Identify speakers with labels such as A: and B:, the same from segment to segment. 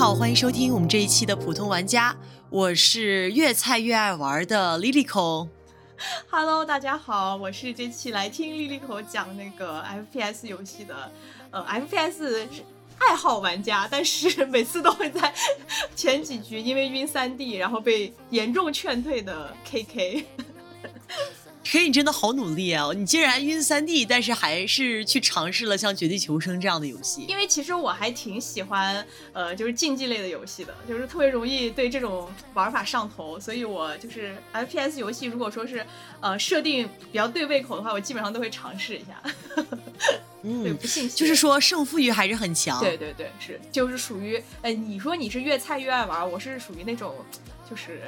A: 好，欢迎收听我们这一期的普通玩家，我是越菜越爱玩的 Lilico。
B: Hello，大家好，我是这期来听 Lilico 讲那个 FPS 游戏的，呃，FPS 爱好玩家，但是每次都会在前几局因为晕三 D，然后被严重劝退的 KK。
A: 可你真的好努力啊！你竟然晕三 D，但是还是去尝试了像《绝地求生》这样的游戏。
B: 因为其实我还挺喜欢，呃，就是竞技类的游戏的，就是特别容易对这种玩法上头。所以我就是 FPS 游戏，如果说是呃设定比较对胃口的话，我基本上都会尝试一下。
A: 嗯，
B: 对，不信
A: 就是说胜负欲还是很强。
B: 对对对，是，就是属于，哎，你说你是越菜越爱玩，我是属于那种。就是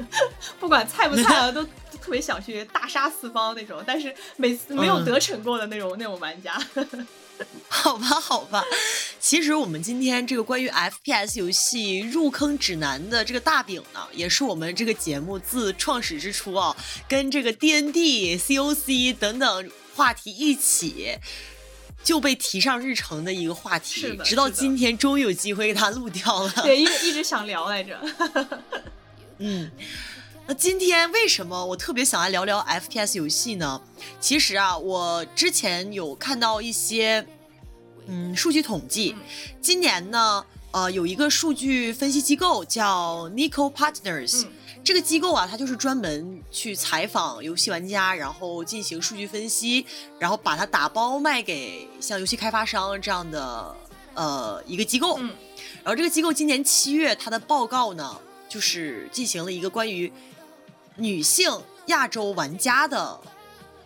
B: 不管菜不菜啊，都特别想去大杀四方那种，但是每次没有得逞过的那种那种玩家。
A: 好吧，好吧。其实我们今天这个关于 FPS 游戏入坑指南的这个大饼呢，也是我们这个节目自创始之初啊，跟这个 DND、COC 等等话题一起。就被提上日程的一个话题，直到今天终于有机会给他录掉了。
B: 对，因为 一直想聊来着。
A: 嗯，那今天为什么我特别想来聊聊 FPS 游戏呢？其实啊，我之前有看到一些嗯数据统计，今年呢，呃，有一个数据分析机构叫 Nico Partners。这个机构啊，它就是专门去采访游戏玩家，然后进行数据分析，然后把它打包卖给像游戏开发商这样的呃一个机构。
B: 嗯。
A: 然后这个机构今年七月，它的报告呢，就是进行了一个关于女性亚洲玩家的。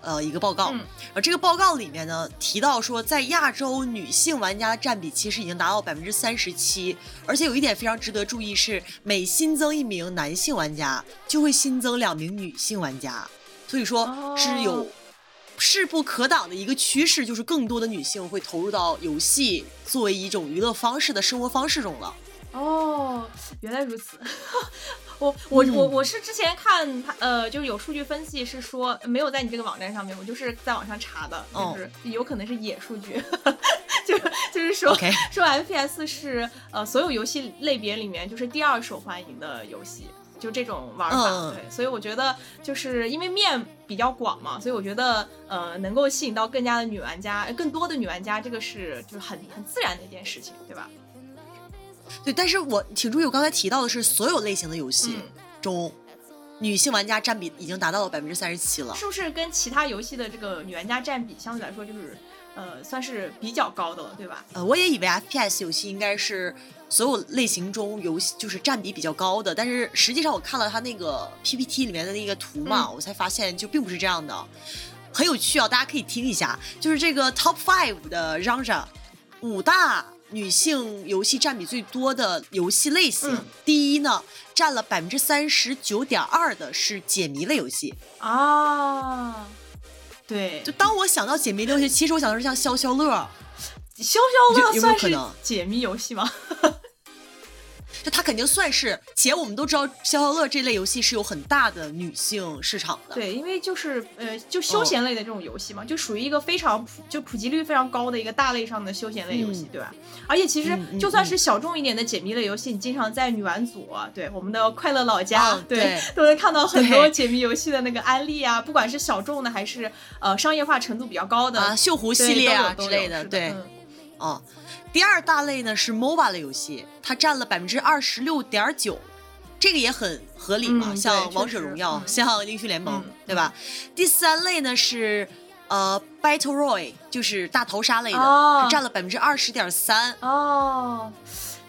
A: 呃，一个报告，而这个报告里面呢提到说，在亚洲女性玩家的占比其实已经达到百分之三十七，而且有一点非常值得注意是，每新增一名男性玩家就会新增两名女性玩家，所以说是有势不可挡的一个趋势，就是更多的女性会投入到游戏作为一种娱乐方式的生活方式中了。
B: 哦，原来如此。我我我我是之前看他呃，就是有数据分析是说没有在你这个网站上面，我就是在网上查的，就是有可能是野数据，就就是说说 FPS 是呃所有游戏类别里面就是第二受欢迎的游戏，就这种玩法，对，所以我觉得就是因为面比较广嘛，所以我觉得呃能够吸引到更加的女玩家，更多的女玩家，这个是就是很很自然的一件事情，对吧？
A: 对，但是我请注意，我刚才提到的是所有类型的游戏中，女性玩家占比已经达到了百分之三十七了。
B: 是不是跟其他游戏的这个女玩家占比相对来说就是，呃，算是比较高的了，对吧？
A: 呃，我也以为 FPS 游戏应该是所有类型中游戏就是占比比较高的，但是实际上我看了他那个 PPT 里面的那个图嘛，我才发现就并不是这样的，很有趣啊，大家可以听一下，就是这个 Top Five 的嚷嚷五大。女性游戏占比最多的游戏类型，第一呢，占了百分之三十九点二的是解谜类游戏。
B: 啊。对，
A: 就当我想到解谜类游戏，其实我想的是像消消乐，
B: 消消乐算是解谜游戏吗？
A: 就它肯定算是，且我们都知道消消乐这类游戏是有很大的女性市场的。
B: 对，因为就是呃，就休闲类的这种游戏嘛，就属于一个非常普就普及率非常高的一个大类上的休闲类游戏，对吧？而且其实就算是小众一点的解谜类游戏，你经常在女玩组，对我们的快乐老家，对，都能看到很多解谜游戏的那个案例啊，不管是小众的还是呃商业化程度比较高的
A: 啊，锈湖系列啊之类的，对，哦。第二大类呢是 MOBA 类游戏，它占了百分之二十六点九，这个也很合理嘛，像王者荣耀，像英雄联盟，对吧？第三类呢是呃 Battle Royale，就是大逃杀类的，占了百分之二十点三。
B: 哦，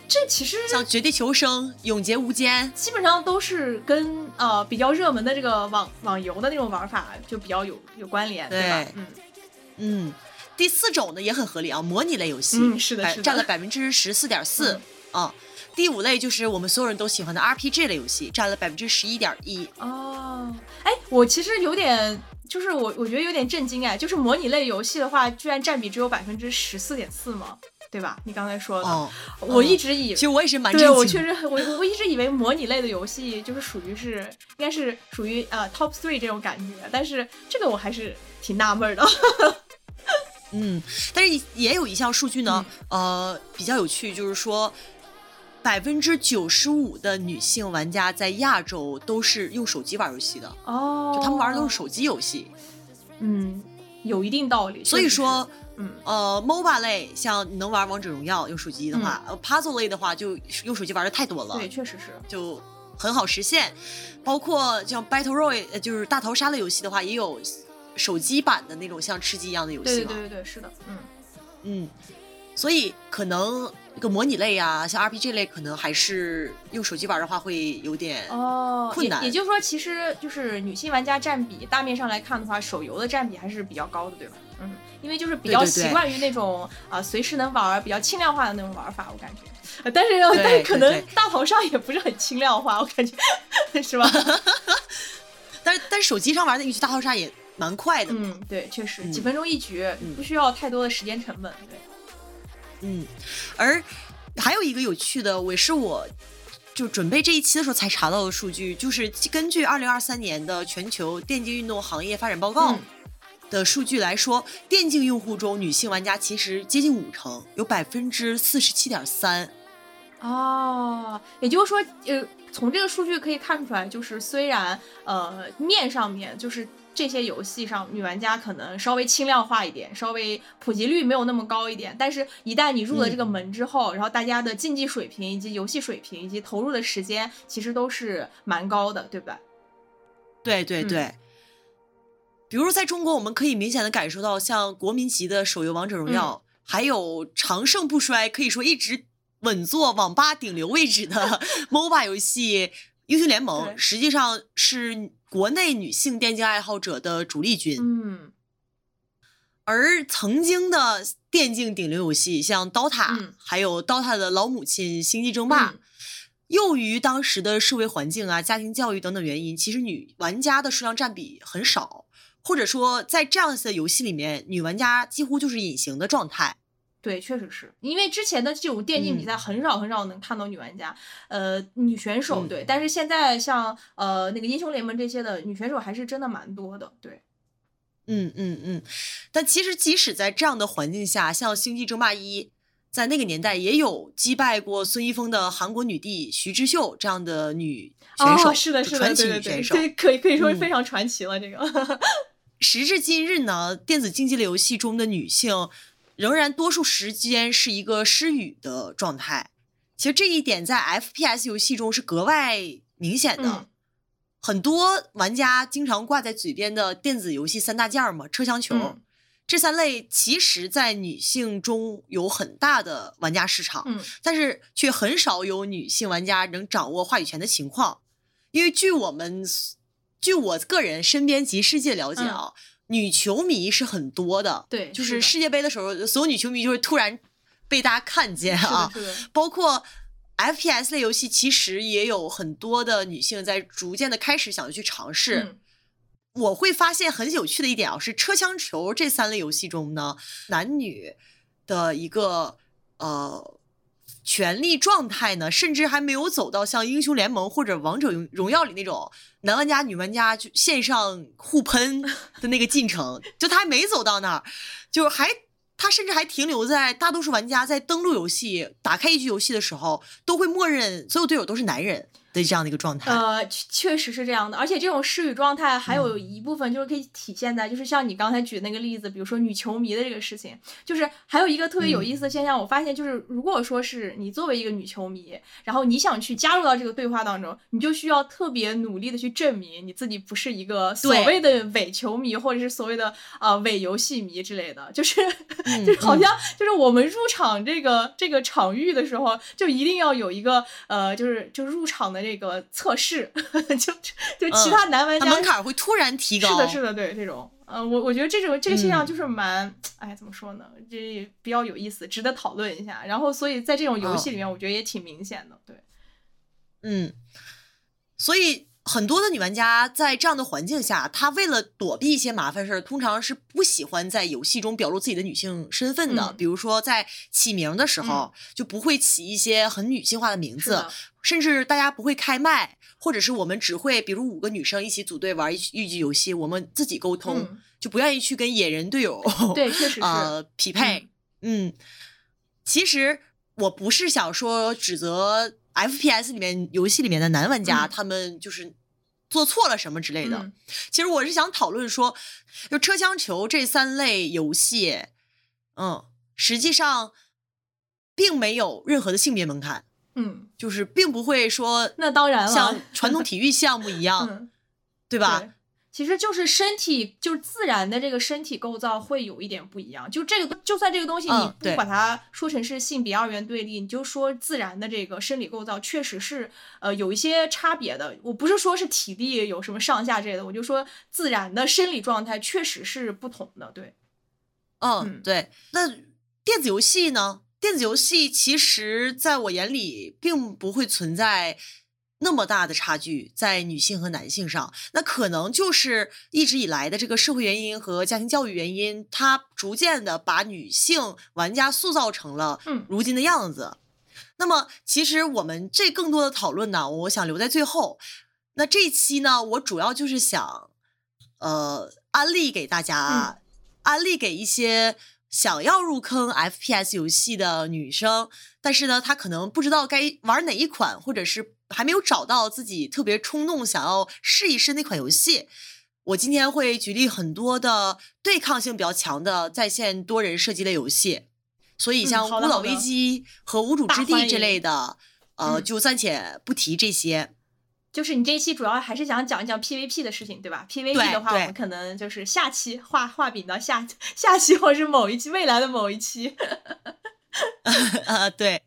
B: 这其实
A: 像绝地求生、永劫无间，
B: 基本上都是跟呃比较热门的这个网网游的那种玩法就比较有有关联，对吧？嗯
A: 嗯。第四种呢也很合理啊，模拟类游戏，
B: 嗯，是的，是的，
A: 占了百分之十四点四啊。第五类就是我们所有人都喜欢的 RPG 类游戏，占了百分之十一点一。
B: 哦，哎，我其实有点，就是我我觉得有点震惊哎，就是模拟类游戏的话，居然占比只有百分之十四点四吗？对吧？你刚才说的，我一直以，
A: 其实我也是蛮震惊，
B: 我确实，我我一直以为模拟类的游戏就是属于是，应该是属于呃 top three 这种感觉，但是这个我还是挺纳闷的。
A: 嗯，但是也有一项数据呢，呃，比较有趣，就是说，百分之九十五的女性玩家在亚洲都是用手机玩游戏的
B: 哦，
A: 就他们玩的都是手机游戏。
B: 嗯，有一定道理。
A: 所以说，
B: 嗯
A: 呃，MOBA 类像能玩王者荣耀用手机的话，
B: 嗯
A: 呃，Puzzle 类的话就用手机玩的太多了，
B: 对，确实是。
A: 就很好实现。包括像 Battle Royale，呃就是大逃杀类游戏的话，也有手机版的那种像吃鸡一样的游戏嘛。
B: 对对对对，是的，嗯
A: 嗯，所以可能一个模拟类啊，像 RPG 类，可能还是用手机玩的话会有点
B: 哦，
A: 困难
B: 也。也就是说，其实就是女性玩家占比，大面上来看的话，手游的占比还是比较高的，对吧？嗯，因为就是比较习惯于那种啊、随时能玩、比较轻量化的那种玩法，我感觉。呃但是 但是可能大逃杀也不是很轻量化，我感觉 是吧？
A: 但是但是手机上玩的一局大逃杀也蛮快的。
B: 嗯，对，确实
A: 嗯
B: 几分钟一局，
A: 嗯
B: 不需要太多的时间成本。对，
A: 嗯，而还有一个有趣的，我是我就准备这一期的时候才查到的数据，就是根据二零二三年的全球电竞运动行业发展报告
B: 嗯
A: 的数据来说，电竞用户中女性玩家其实接近五成，有百分之四十七点三。
B: 哦，也就是说，呃，从这个数据可以看出来，就是虽然呃面上面就是这些游戏上女玩家可能稍微轻量化一点，稍微普及率没有那么高一点，但是一旦你入了这个门之后，然后大家的竞技水平以及游戏水平以及投入的时间，其实都是蛮高的，对吧？
A: 对对对。
B: 嗯
A: 比如在中国，我们可以明显的感受到，像国民级的手游《王者荣耀》还有长盛不衰，可以说一直稳坐网吧顶流位置的 MOBA 游戏《英雄联盟》，实际上是国内女性电竞爱好者的主力军。
B: 嗯
A: 而曾经的电竞顶流游戏，像 DOTA，、
B: 嗯
A: 还有 DOTA 的老母亲《星际争霸》
B: 嗯
A: 由于当时的社会环境啊、家庭教育等等原因，其实女玩家的数量占比很少，或者说在这样子的游戏里面，女玩家几乎就是隐形的状态。
B: 对，确实是。因为之前的这种电竞比赛很少很少能看到女玩家，呃，女选手
A: 嗯。
B: 对，但是现在像呃那个英雄联盟这些的女选手还是真的蛮多的，对，
A: 嗯嗯嗯，但其实即使在这样的环境下，像《星际争霸一》在那个年代也有击败过孙一峰的韩国女帝徐智秀这样的女选手，
B: 哦，是的，是的，
A: 就是传奇选手。
B: 对可以可以说是
A: 嗯。
B: 非常传奇了，这个，
A: 时至今日呢，电子竞技类游戏中的女性仍然多数时间是一个失语的状态。其实这一点在 FPS 游戏中是格外明显的。
B: 嗯
A: 很多玩家经常挂在嘴边的电子游戏三大件儿嘛，车厢球、
B: 嗯
A: 这三类，其实在女性中有很大的玩家市场，
B: 嗯
A: 但是却很少有女性玩家能掌握话语权的情况。因为据我们，据我个人身边及世界了解啊，女球迷是很多的，
B: 嗯对
A: 就是世界杯的时候，所有女球迷就会突然被大家看见啊，包括 FPS 类游戏，其实也有很多的女性在逐渐的开始想要去尝试。
B: 嗯
A: 我会发现很有趣的一点啊，是车枪球这三类游戏中呢，男女的一个呃权力状态呢，甚至还没有走到像英雄联盟或者王者荣荣耀里那种男玩家女玩家就线上互喷 的那个进程，就他还没走到那儿，就还。他甚至还停留在大多数玩家在登录游戏、打开一局游戏的时候，都会默认所有队友都是男人的这样的一个状态。
B: 呃，确确实是这样的，而且这种失语状态还有一部分就是可以体现在，就是像你刚才举的那个例子，比如说女球迷的这个事情，就是还有一个特别有意思的现象，我发现就是如果说是你作为一个女球迷，然后你想去加入到这个对话当中，你就需要特别努力的去证明你自己不是一个所谓的伪球迷，或者是所谓的啊、呃、伪游戏迷之类的，就是、
A: 嗯
B: 就是好像就是我们入场这个这个场域的时候，就一定要有一个呃，就是就入场的这个测试，就就其他男玩家、
A: 它门槛会突然提高。
B: 是的，是的，对这种，呃，我我觉得这种这个现象
A: 嗯
B: 就是蛮，哎，怎么说呢？这比较有意思，值得讨论一下。然后，所以在这种游戏里面，我觉得也挺明显的，对，
A: 嗯，所以很多的女玩家在这样的环境下，她为了躲避一些麻烦事儿，通常是不喜欢在游戏中表露自己的女性身份的。
B: 嗯
A: 比如说在起名的时候，就不会起一些很女性化的名字，甚至大家不会开麦，或者是我们只会比如五个女生一起组队玩一一局游戏，我们自己沟通，
B: 嗯
A: 就不愿意去跟野人队友
B: 对，确实是，
A: 呃匹配。嗯，其实我不是想说指责 FPS 里面游戏里面的男玩家，
B: 嗯。
A: 他们就是做错了什么之类的。
B: 嗯。
A: 其实我是想讨论说，就车厢球这三类游戏，嗯，实际上并没有任何的性别门槛，
B: 嗯，
A: 就是并不会说
B: 那当然了，
A: 像传统体育项目一样，
B: 嗯，
A: 对吧？
B: 对其实就是身体，就是自然的这个身体构造会有一点不一样。就这个，就算这个东西你不把它说成是性别二元对立，你就说自然的这个生理构造确实是呃有一些差别的。我不是说是体力有什么上下之类的，我就说自然的生理状态确实是不同的。对，
A: 嗯，
B: 嗯
A: 对。那电子游戏呢？电子游戏其实在我眼里并不会存在那么大的差距，在女性和男性上，那可能就是一直以来的这个社会原因和家庭教育原因，它逐渐的把女性玩家塑造成了
B: 嗯
A: 如今的样子。那么，其实我们这更多的讨论呢，我想留在最后。那这一期呢，我主要就是想，呃，安利给大家，安利给一些想要入坑 FPS 游戏的女生，但是呢，她可能不知道该玩哪一款，或者是还没有找到自己特别冲动想要试一试那款游戏。我今天会举例很多的对抗性比较强的在线多人射击类游戏，所以
B: 嗯
A: 像《孤岛危机》和《无主之地
B: 大欢》迎
A: 之类的，呃，
B: 嗯
A: 就暂且不提这些。
B: 就是你这一期主要还是想讲一讲 PVP 的事情，对吧？PVP 的话，我们可能就是下期画画饼到下下期，或者是某一期未来的某一期。
A: 呃，对，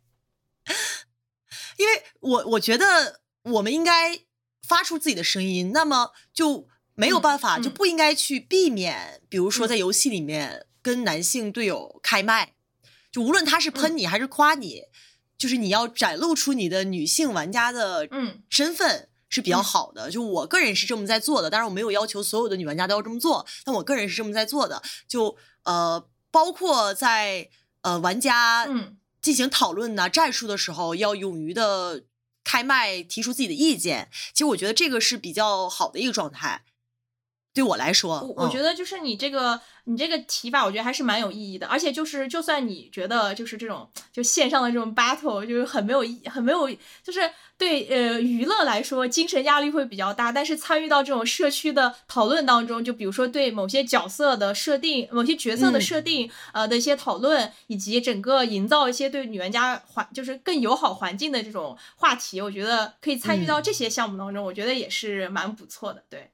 A: 因为我我觉得我们应该发出自己的声音，那么就没有
B: 嗯
A: 办法，
B: 嗯。
A: 就不应该去避免，比如说
B: 嗯。
A: 在游戏里面跟男性队友开麦，就无论他是喷你还是夸你，就是你要展露出你的女性玩家的
B: 嗯。
A: 身份。是比较
B: 嗯。
A: 好的，就我个人是这么在做的，当然我没有要求所有的女玩家都要这么做，但我个人是这么在做的。就呃，包括在呃玩家
B: 嗯
A: 进行讨论呐、战术的时候，要勇于的开麦提出自己的意见。其实我觉得这个是比较好的一个状态，对我来说，
B: 我我觉
A: 得
B: 得就是你这个你这个提法，我觉得还是蛮有意义的。而且就是就算你觉得就是这种就线上的这种 battle 就是很没有意很没有，就是对呃娱乐来说精神压力会比较大，但是参与到这种社区的讨论当中，就比如说对某些角色的设定、某些角色的
A: 嗯
B: 设定、呃的一些讨论，以及整个营造一些对女玩家环就是更友好环境的这种话题，我觉得可以参与到这些项目当中，我觉得也是蛮不错的。对。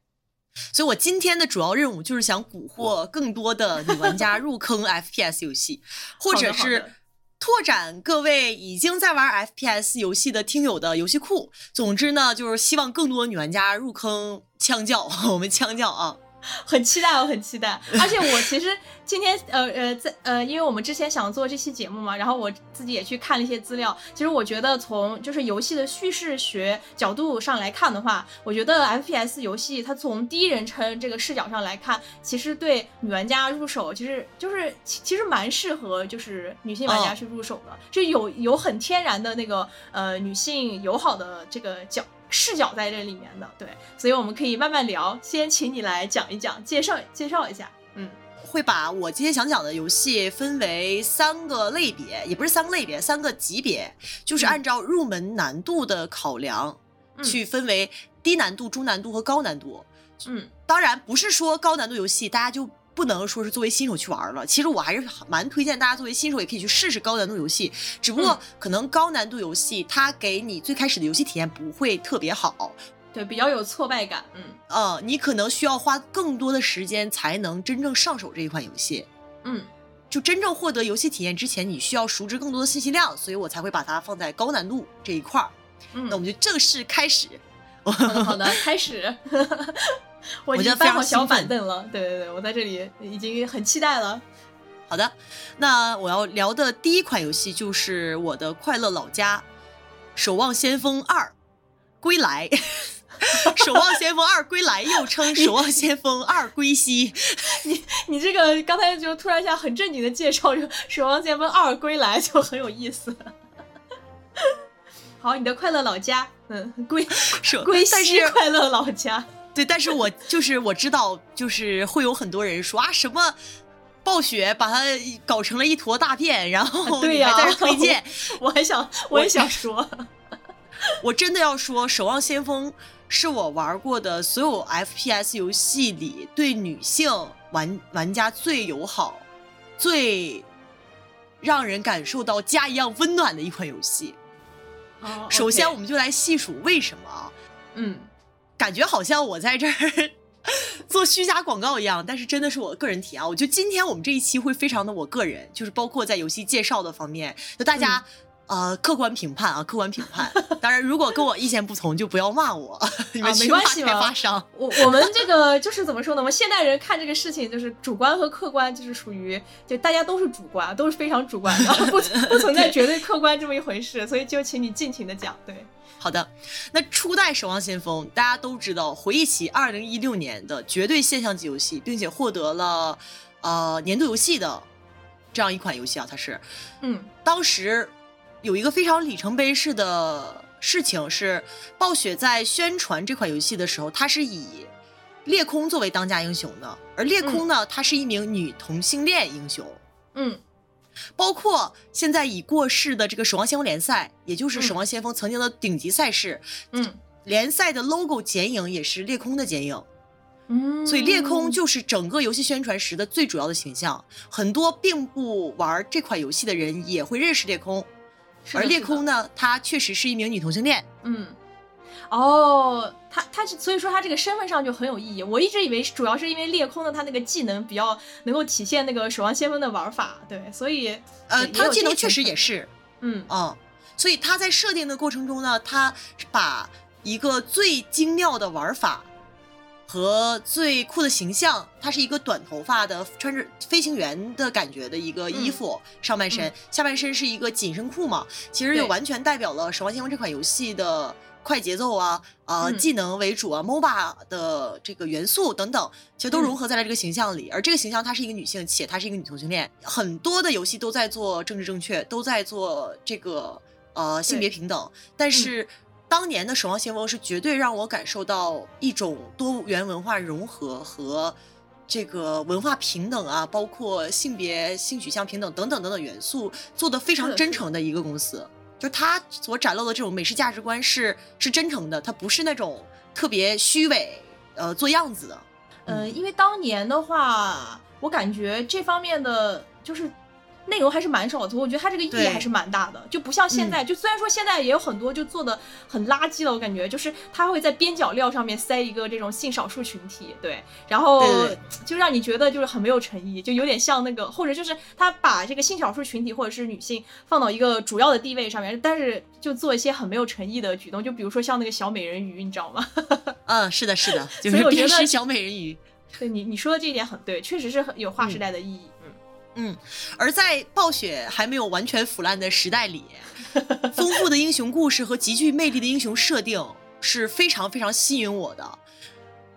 A: 所以我今天的主要任务就是想蛊惑更多的女玩家入坑 FPS 游戏，或者是拓展各位已经在玩 FPS 游戏的听友的游戏库。总之呢，就是希望更多女玩家入坑枪教，我们枪教啊。
B: 很期待，我很期待。而且我其实今天呃呃在呃，因为我们之前想做这期节目嘛，然后我自己也去看了一些资料。其实我觉得从就是游戏的叙事学角度上来看的话，我觉得 FPS 游戏它从第一人称这个视角上来看，其实对女玩家入手，其实就是其其实蛮适合就是女性玩家
A: 哦
B: 去入手的，就有有很天然的那个呃女性友好的这个角。视角在这里面的，对，所以我们可以慢慢聊。先请你来讲一讲，介绍介绍一下。嗯
A: 会把我今天想讲的游戏分为三个类别，也不是三个类别，三个级别，就是
B: 嗯
A: 按照入门难度的考量、
B: 嗯
A: 去分为低难度、中难度和高难度。
B: 嗯
A: 当然，不是说高难度游戏大家就不能说是作为新手去玩了。其实我还是蛮推荐大家作为新手也可以去试试高难度游戏，只不过
B: 嗯
A: 可能高难度游戏它给你最开始的游戏体验不会特别好，
B: 对，比较有挫败感。嗯
A: 呃，你可能需要花更多的时间才能真正上手这一款游戏。
B: 嗯
A: 就真正获得游戏体验之前，你需要熟知更多的信息量，所以我才会把它放在高难度这一块儿。
B: 嗯，
A: 那我们就正式开始。
B: 好的好的，开始。我已经搬好小板凳了，对对对，我在这里已经很期待了。
A: 好的，那我要聊的第一款游戏就是我的快乐老家《守望先锋二：归来 》。守望先锋二归来，又称守望先锋二归西。
B: 你你这个刚才就突然一下很正经的介绍，就《守望先锋二归来》就很有意思。好，你的快乐老家，嗯，归
A: 是
B: 归西快乐老家。
A: 对，但是我就是我知道，就是会有很多人说啊什么暴雪把它搞成了一坨大便，然后
B: 对呀，
A: 在这推荐，
B: 我还想，我也想 说，
A: 我真的要说，《守望先锋》是我玩过的所有 FPS 游戏里对女性玩玩家最友好、最让人感受到家一样温暖的一款游戏。首先，我们就来细数为什么。
B: 嗯，
A: 感觉好像我在这儿。做虚假广告一样，但是真的是我个人体验。我觉得今天我们这一期会非常的我个人，就是包括在游戏介绍的方面，就大家呃客观评判啊，客观评判。当然，如果跟我意见不同，就不要骂我，你们
B: 没关系
A: 开发商。
B: 我我们这个就是怎么说呢？我们现代人看这个事情，就是主观和客观，就是属于就大家都是主观，都是非常主观的，不不存在绝对客观这么一回事。所以就请你尽情的讲，对。
A: 好的，那初代《守望先锋》大家都知道，回忆起二零一六年的绝对现象级游戏，并且获得了呃年度游戏的这样一款游戏啊，它是，
B: 嗯，
A: 当时有一个非常里程碑式的事情是，暴雪在宣传这款游戏的时候，它是以裂空作为当家英雄的，而裂空呢，她是一名女同性恋英雄，
B: 嗯。
A: 包括现在已过世的这个《守望先锋》联赛，也就是《守望先锋》曾经的顶级赛事，
B: 嗯，
A: 联赛的 logo 剪影也是裂空的剪影，
B: 嗯，
A: 所以裂空就是整个游戏宣传时的最主要的形象。很多并不玩这款游戏的人也会认识裂空，而裂空呢，她确实是一名女同性恋，
B: 嗯。哦，他他所以说他这个身份上就很有意义。我一直以为主要是因为裂空的他那个技能比较能够体现那个守望先锋的玩法，对，所以
A: 呃，他的技能确实也是，
B: 嗯
A: 嗯，所以他在设定的过程中呢，他把一个最精妙的玩法和最酷的形象，他是一个短头发的穿着飞行员的感觉的一个衣服，上半身下半身是一个紧身裤嘛，其实就完全代表了守望先锋这款游戏的。快节奏啊，呃，技能为主啊，MOBA 的这个元素等等，其实都融合在了这个形象里。而这个形象她是一个女性，且她是一个女同性恋。很多的游戏都在做政治正确，都在做这个呃性别平等。但是当年的《守望先锋》是绝对让我感受到一种多元文化融合和这个文化平等啊，包括性别、性取向平等等等等等元素做的非常真诚的一个公司。就他所展露的这种美式价值观是是真诚的，他不是那种特别虚伪，呃，做样子的。
B: 呃，因为当年的话，我感觉这方面的就是。内容还是蛮少的，我觉得它这个意义还是蛮大的，就不像现在，就虽然说现在也有很多就做的很垃圾了，我感觉就是他会在边角料上面塞一个这种性少数群体，对，然后就让你觉得就是很没有诚意，就有点像那个，或者就是他把这个性少数群体或者是女性放到一个主要的地位上面，但是就做一些很没有诚意的举动，就比如说像那个小美人鱼，你知道吗？
A: 嗯，是的，是的，就是鞭尸小美人鱼。
B: 对你你说的这一点很对，确实是很有划时代的意义。
A: 嗯，而在暴雪还没有完全腐烂的时代里，丰富的英雄故事和极具魅力的英雄设定是非常非常吸引我的。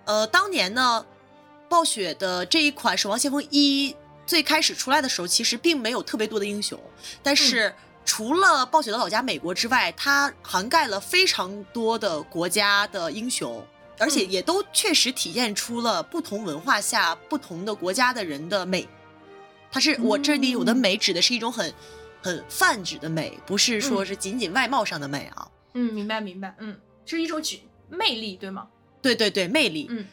A: 呃，当年呢，暴雪的这一款《守望先锋一》最开始出来的时候，其实并没有特别多的英雄，但是除了暴雪的老家美国之外，它涵盖了非常多的国家的英雄，而且也都确实体现出了不同文化下不同的国家的人的美。它是我这里有的美，指的是一种很很泛指的美，不是说是仅仅外貌上的美啊。
B: 嗯，明白明白，嗯，是一种举魅力，对吗？
A: 对对对，魅力。
B: 嗯，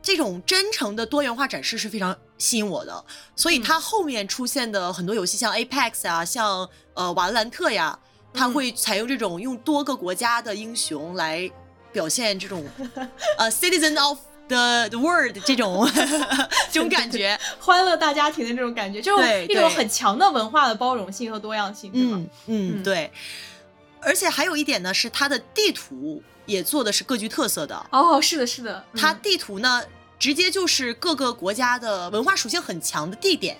A: 这种真诚的多元化展示是非常吸引我的，所以它后面出现的很多游戏，像 Apex 啊，像呃瓦兰特呀，它会采用这种用多个国家的英雄来表现这种 呃 Citizen of。的 word 这种 这种感觉，
B: 欢乐大家庭的这种感觉，就是一种很强的文化的包容性和多样性，对
A: 吧？嗯，对。而且还有一点呢，是它的地图也做的是各具特色的。
B: 哦，是的，是的。
A: 它地图呢，直接就是各个国家的文化属性很强的地点。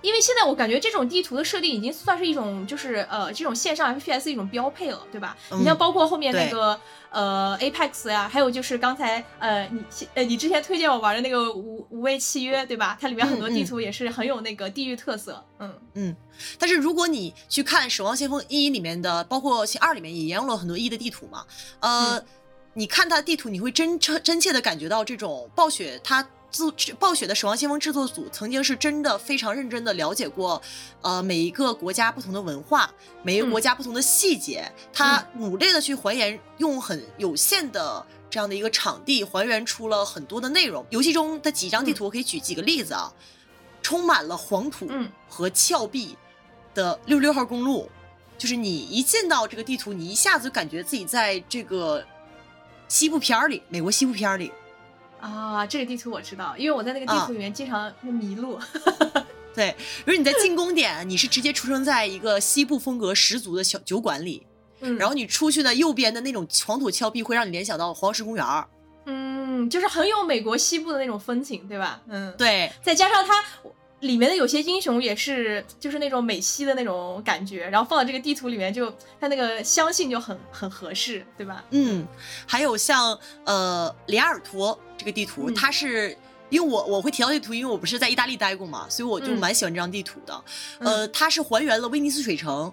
B: 因为现在我感觉这种地图的设定已经算是一种，就是呃，这种线上 FPS 一种标配了，对吧？你像包括后面那个呃 Apex 呀，还有就是刚才呃你呃你之前推荐我玩的那个无无畏契约，对吧？它里面很多地图也是很有那个地域特色，嗯
A: 嗯。但是如果你去看《守望先锋一》里面的，包括其二里面也沿用了很多一的地图嘛，呃，你看它的地图，你会真真真切的感觉到这种暴雪它制暴雪的《守望先锋》制作组曾经是真的非常认真的了解过，呃，每一个国家不同的文化，每一个国家不同的细节，他努力的去还原，用很有限的这样的一个场地，还原出了很多的内容。游戏中的几张地图，我可以举几个例子啊，充满了黄土和峭壁的六十六号公路，就是你一见到这个地图，你一下子就感觉自己在这个西部片儿里，美国西部片儿里。
B: 啊，这个地图我知道，因为我在那个地图里面经常迷路。
A: 对，比如你在进攻点，你是直接出生在一个西部风格十足的小酒馆里，嗯，然后你出去的右边的那种黄土峭壁会让你联想到黄石公园
B: 嗯，就是很有美国西部的那种风情，对吧？
A: 嗯，对，
B: 再加上它里面的有些英雄也是就是那种美西的那种感觉，然后放到这个地图里面，就它那个相信就很很合适，对吧？
A: 嗯，还有像呃里亚尔托。这个地图，它是因为我我会提到地图，因为我不是在意大利待过嘛，所以我就蛮喜欢这张地图的。呃，它是还原了威尼斯水城。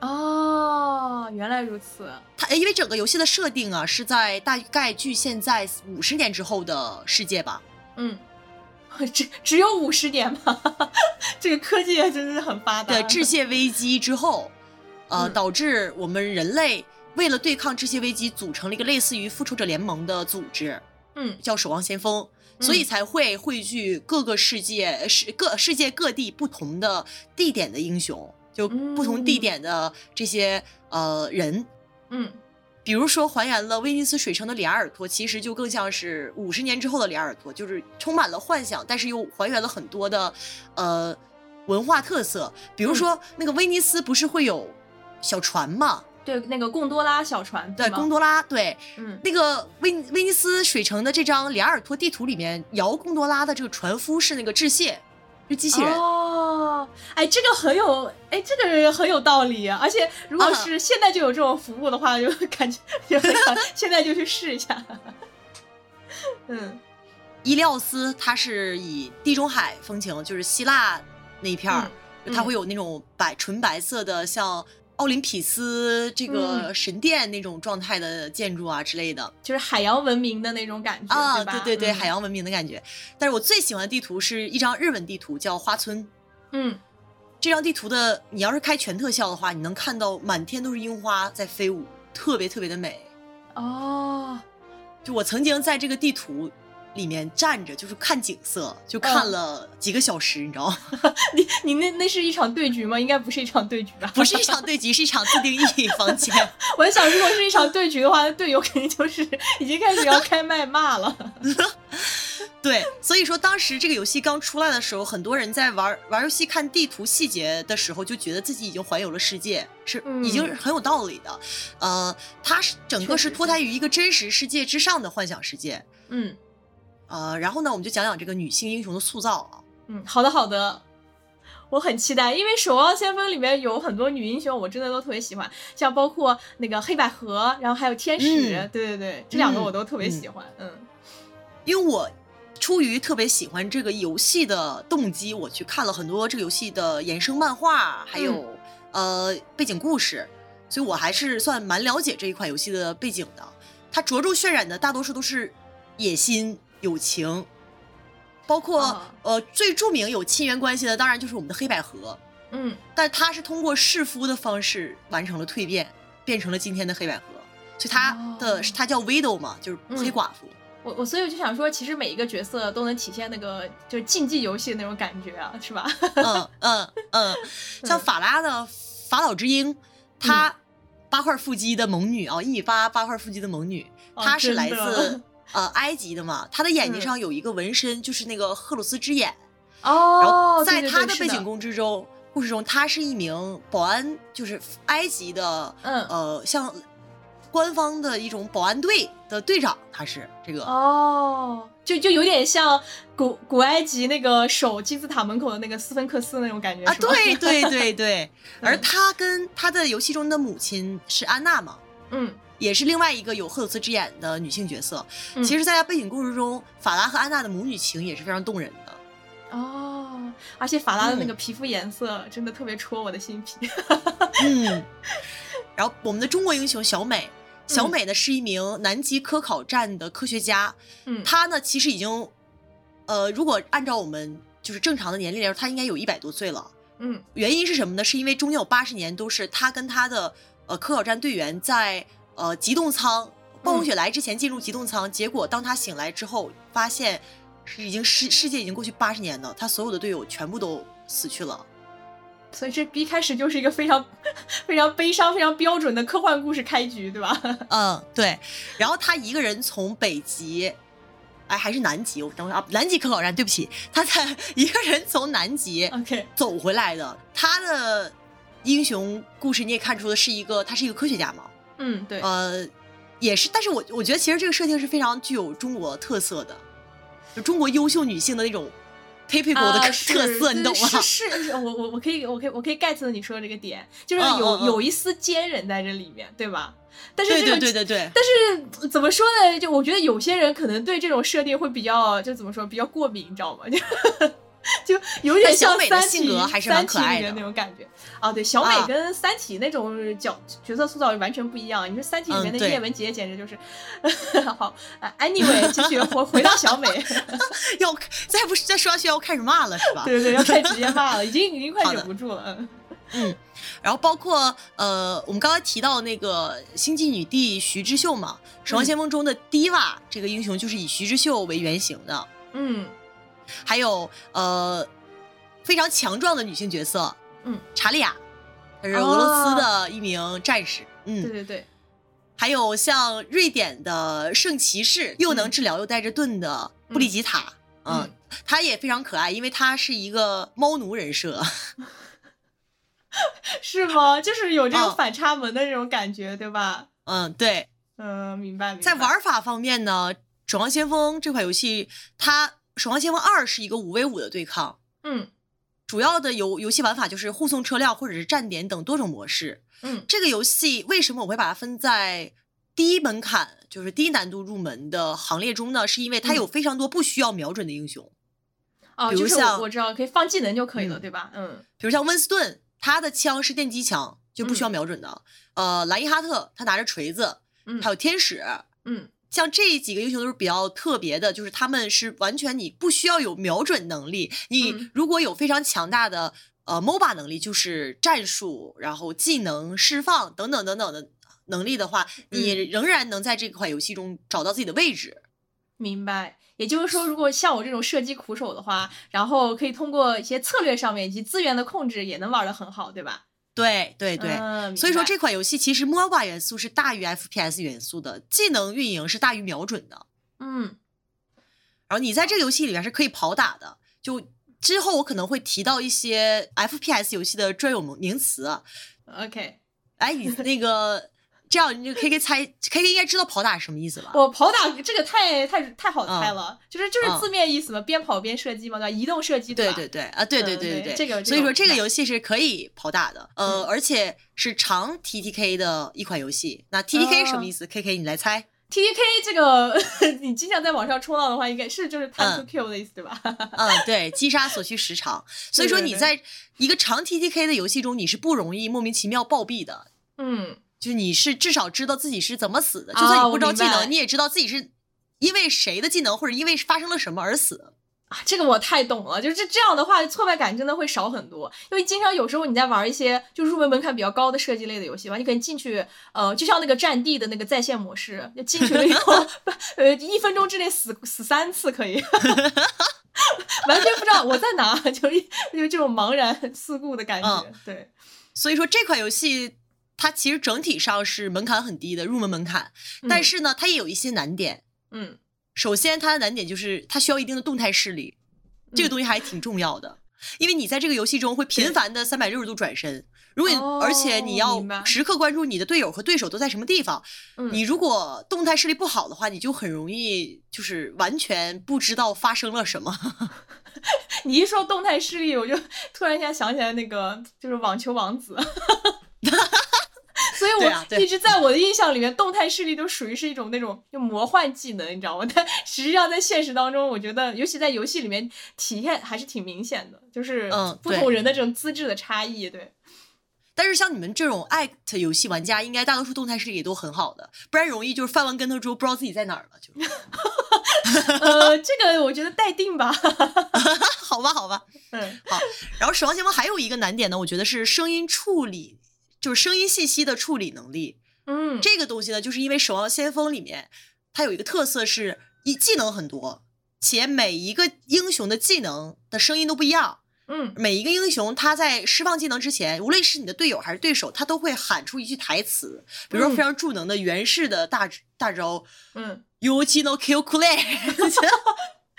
B: 哦，原来如此。
A: 它因为整个游戏的设定啊，是在大概距现在五十年之后的世界吧。
B: 嗯，只只有五十年吗？这个科技真的是很发达。
A: 对，致谢危机之后，呃，导致我们人类为了对抗这些危机，组成了一个类似于复仇者联盟的组织。
B: 嗯，
A: 叫守望先锋，所以才会汇聚各个世界、世各世界各地不同的地点的英雄，就不同地点的这些呃人。
B: 嗯，
A: 比如说还原了威尼斯水城的里亚尔托，其实就更像是五十年之后的里亚尔托，就是充满了幻想，但是又还原了很多的呃文化特色。比如说那个威尼斯不是会有小船吗？
B: 对，那个贡多拉小船，
A: 对，贡多拉，对，嗯，那个威威尼斯水城的这张里亚尔托地图里面，摇贡多拉的这个船夫是那个致谢，是机器人
B: 哦，哎，这个很有，哎，这个很有道理啊，而且如果是现在就有这种服务的话，就 感觉也很想现在就去试一下。嗯，
A: 伊利奥斯它是以地中海风情，就是希腊那一片儿，它会有那种白纯白色的像。奥林匹斯这个神殿那种状态的建筑啊之类的，
B: 就是海洋文明的那种感觉
A: 啊，对对对，海洋文明的感觉。但是我最喜欢的地图是一张日本地图，叫花村。
B: 嗯，
A: 这张地图的你要是开全特效的话，你能看到满天都是樱花在飞舞，特别特别的美。
B: 哦，
A: 就我曾经在这个地图。里面站着就是看景色，就看了几个小时，你知道吗？
B: 你你那那是一场对局吗？应该不是一场对局吧？
A: 不是一场对局，是一场自定义房间。
B: 我在想，如果是一场对局的话，那队友肯定就是已经开始要开麦骂了。
A: 对，所以说当时这个游戏刚出来的时候，很多人在玩玩游戏看地图细节的时候，就觉得自己已经环游了世界，是已经很有道理的。呃，它是整个是脱胎于一个真实世界之上的幻想世界。
B: 嗯。
A: 呃，然后呢，我们就讲讲这个女性英雄的塑造啊。
B: 嗯，好的好的，我很期待，因为《守望先锋》里面有很多女英雄，我真的都特别喜欢，像包括那个黑百合，然后还有天使，对对对，这两个我都特别喜欢。嗯，
A: 因为我出于特别喜欢这个游戏的动机，我去看了很多这个游戏的衍生漫画，还有呃背景故事，所以我还是算蛮了解这一款游戏的背景的。它着重渲染的大多数都是野心。友情，包括呃最著名有亲缘关系的，当然就是我们的黑百合。
B: 嗯，
A: 但他是通过弑夫的方式完成了蜕变，变成了今天的黑百合。所以他的他叫 Widow 嘛，就是黑寡妇。
B: 我我所以我就想说，其实每一个角色都能体现那个就是竞技游戏的那种感觉啊，是吧？
A: 嗯嗯嗯，像法拉的法老之鹰，她八块腹肌的猛女啊，一米八八块腹肌的猛女，她是来自。呃，埃及的嘛，他的眼睛上有一个纹身，就是那个赫鲁斯之眼。
B: 哦，
A: 然后在他的背景故事中，故事中他是一名保安，就是埃及的，
B: 嗯，
A: 呃，像官方的一种保安队的队长，他是这个。
B: 哦，就就有点像古古埃及那个守金字塔门口的那个斯芬克斯那种感觉
A: 啊，对对对对。而他跟他的游戏中的母亲是安娜嘛？
B: 嗯。
A: 也是另外一个有赫鲁斯之眼的女性角色。其实，在她背景故事中，法拉和安娜的母女情也是非常动人
B: 的。哦，而且法拉的那个皮肤颜色真的特别戳我的心脾。
A: 嗯。然后，我们的中国英雄小美，小美呢是一名南极科考站的科学家。
B: 嗯。
A: 她呢，其实已经呃，如果按照我们就是正常的年龄来说，她应该有一百多岁了。
B: 嗯，
A: 原因是什么呢？是因为中间有八十年都是她跟她的呃科考站队员在呃机动舱暴风雪来之前进入机动舱，结果当他醒来之后，发现是已经世世界已经过去八十年了，他所有的队友全部都死去了。
B: 所以这一开始就是一个非常非常悲伤、非常标准的科幻故事开局，对吧？
A: 嗯，对。然后他一个人从北极，哎，还是南极？我等会啊，南极科考站，对不起，他在一个人从南极
B: OK
A: 走回来的。他的英雄故事你也看出的是一个，他是一个科学家嘛？
B: 嗯，对。
A: 呃，也是，但是我我觉得其实这个设定是非常具有中国特色的，就中国优秀女性的那种。typical 的特色，你懂吗？
B: 是是，我我我可以我可以我可以 get 到你说的这个点，就是有有一丝坚韧在这里面，对吧？但是
A: 对对对对，
B: 但是怎么说呢？就我觉得有些人可能对这种设定会比较，就怎么说，比较过敏，你知道吗？就。有点像三体，三体里面那种感觉啊。对，小美跟三体那种角角色塑造完全不一样。你说三体里面的叶文洁简直就是 好。Anyway，继续回回到小美，
A: 要再不再说下去要开始骂了是吧？
B: 对对对，要开始直接骂了，已经已经快忍不住了。嗯
A: 嗯，然后包括呃，我们刚才提到那个星际女帝徐之秀嘛，《守望先锋》中的 Diva 这个英雄就是以徐之秀为原型的。
B: 嗯。
A: 还有呃，非常强壮的女性角色，
B: 嗯，
A: 查利亚，她是俄罗斯的一名战士，嗯，
B: 对对对。
A: 还有像瑞典的圣骑士，又能治疗又带着盾的布里吉塔，嗯，她也非常可爱，因为她是一个猫奴人设，
B: 是吗？就是有这种反差萌的这种感觉，对吧？
A: 嗯，对，
B: 嗯，明白。
A: 在玩法方面呢，《守望先锋》这款游戏它。《守望先锋二》是一个五 v 五的对抗，
B: 嗯，
A: 主要的游游戏玩法就是护送车辆或者是站点等多种模式，
B: 嗯，
A: 这个游戏为什么我会把它分在低门槛，就是低难度入门的行列中呢？是因为它有非常多不需要瞄准的英雄，
B: 啊，
A: 比如像
B: 我知道可以放技能就可以了，对吧？嗯，
A: 比如像温斯顿，他的枪是电击枪，就不需要瞄准的，呃，莱伊哈特他拿着锤子，
B: 嗯，
A: 还有天使，
B: 嗯。
A: 像这几个英雄都是比较特别的，就是他们是完全你不需要有瞄准能力，你如果有非常强大的呃 MOBA 能力，就是战术，然后技能释放等等等等的能力的话，你仍然能在这款游戏中找到自己的位置。
B: 明白，也就是说，如果像我这种射击苦手的话，然后可以通过一些策略上面以及资源的控制，也能玩得很好，对吧？
A: 对对对，所以说这款游戏其实 MOBA 元素是大于 FPS 元素的，技能运营是大于瞄准的。
B: 嗯，
A: 然后你在这个游戏里面是可以跑打的。就之后我可能会提到一些 FPS 游戏的专有名词。
B: OK，
A: 哎，你那个。这样你就 K K 猜，K K 应该知道跑打是什么意思吧？
B: 我跑打这个太太太好猜了，就是就是字面意思嘛，边跑边射击嘛，对吧？移动射击
A: 对对对啊，对对对对对，
B: 这个
A: 所以说这个游戏是可以跑打的，呃，而且是长 T T K 的一款游戏。那 T T K 什么意思？K K 你来猜。
B: T T K 这个 你经常在网上冲浪的话，应该是就是 time to kill 的意思对吧？
A: 嗯，对，击杀所需时长。所以说你在一个长 T T K 的游戏中，你是不容易莫名其妙暴毙的。
B: 嗯。
A: 就是你是至少知道自己是怎么死的，就算你不知道技能，你也知道自己是因为谁的技能或者因为发生了什么而死
B: 啊！这个我太懂了，就是这这样的话，挫败感真的会少很多。因为经常有时候你在玩一些就入门门槛比较高的射击类的游戏吧，你可能进去，呃，就像那个战地的那个在线模式，进去了以后，呃，一分钟之内死死三次可以，完全不知道我在哪，就一就这种茫然四顾的感觉。对，
A: 所以说这款游戏。它其实整体上是门槛很低的入门门槛，但是呢，它也有一些难点。
B: 嗯，
A: 首先它的难点就是它需要一定的动态视力，这个东西还挺重要的，因为你在这个游戏中会频繁的三百六十度转身，如果而且你要时刻关注你的队友和对手都在什么地方，你如果动态视力不好的话，你就很容易就是完全不知道发生了什么。
B: 你一说动态视力，我就突然间想起来那个就是网球王子。所以，我一直在我的印象里面，动态视力都属于是一种那种就魔幻技能，你知道吗？但实际上在现实当中，我觉得，尤其在游戏里面体验还是挺明显的，就是
A: 嗯，
B: 不同人的这种资质的差异。对。
A: 但是像你们这种 act 游戏玩家，应该大多数动态视力也都很好的，不然容易就是翻完跟头之后不知道自己在哪儿了。就
B: 呃，这个我觉得待定吧。
A: 好吧，好吧。
B: 嗯，
A: 好。然后《守望先锋》还有一个难点呢，我觉得是声音处理，就是声音信息的处理能力。
B: 嗯，
A: 这个东西呢，就是因为《守望先锋》里面它有一个特色是一技能很多，且每一个英雄的技能的声音都不一样。
B: 嗯，
A: 每一个英雄他在释放技能之前，无论是你的队友还是对手，他都会喊出一句台词，比如说非常助能的源氏的大大招，
B: 嗯
A: ，You k no kill e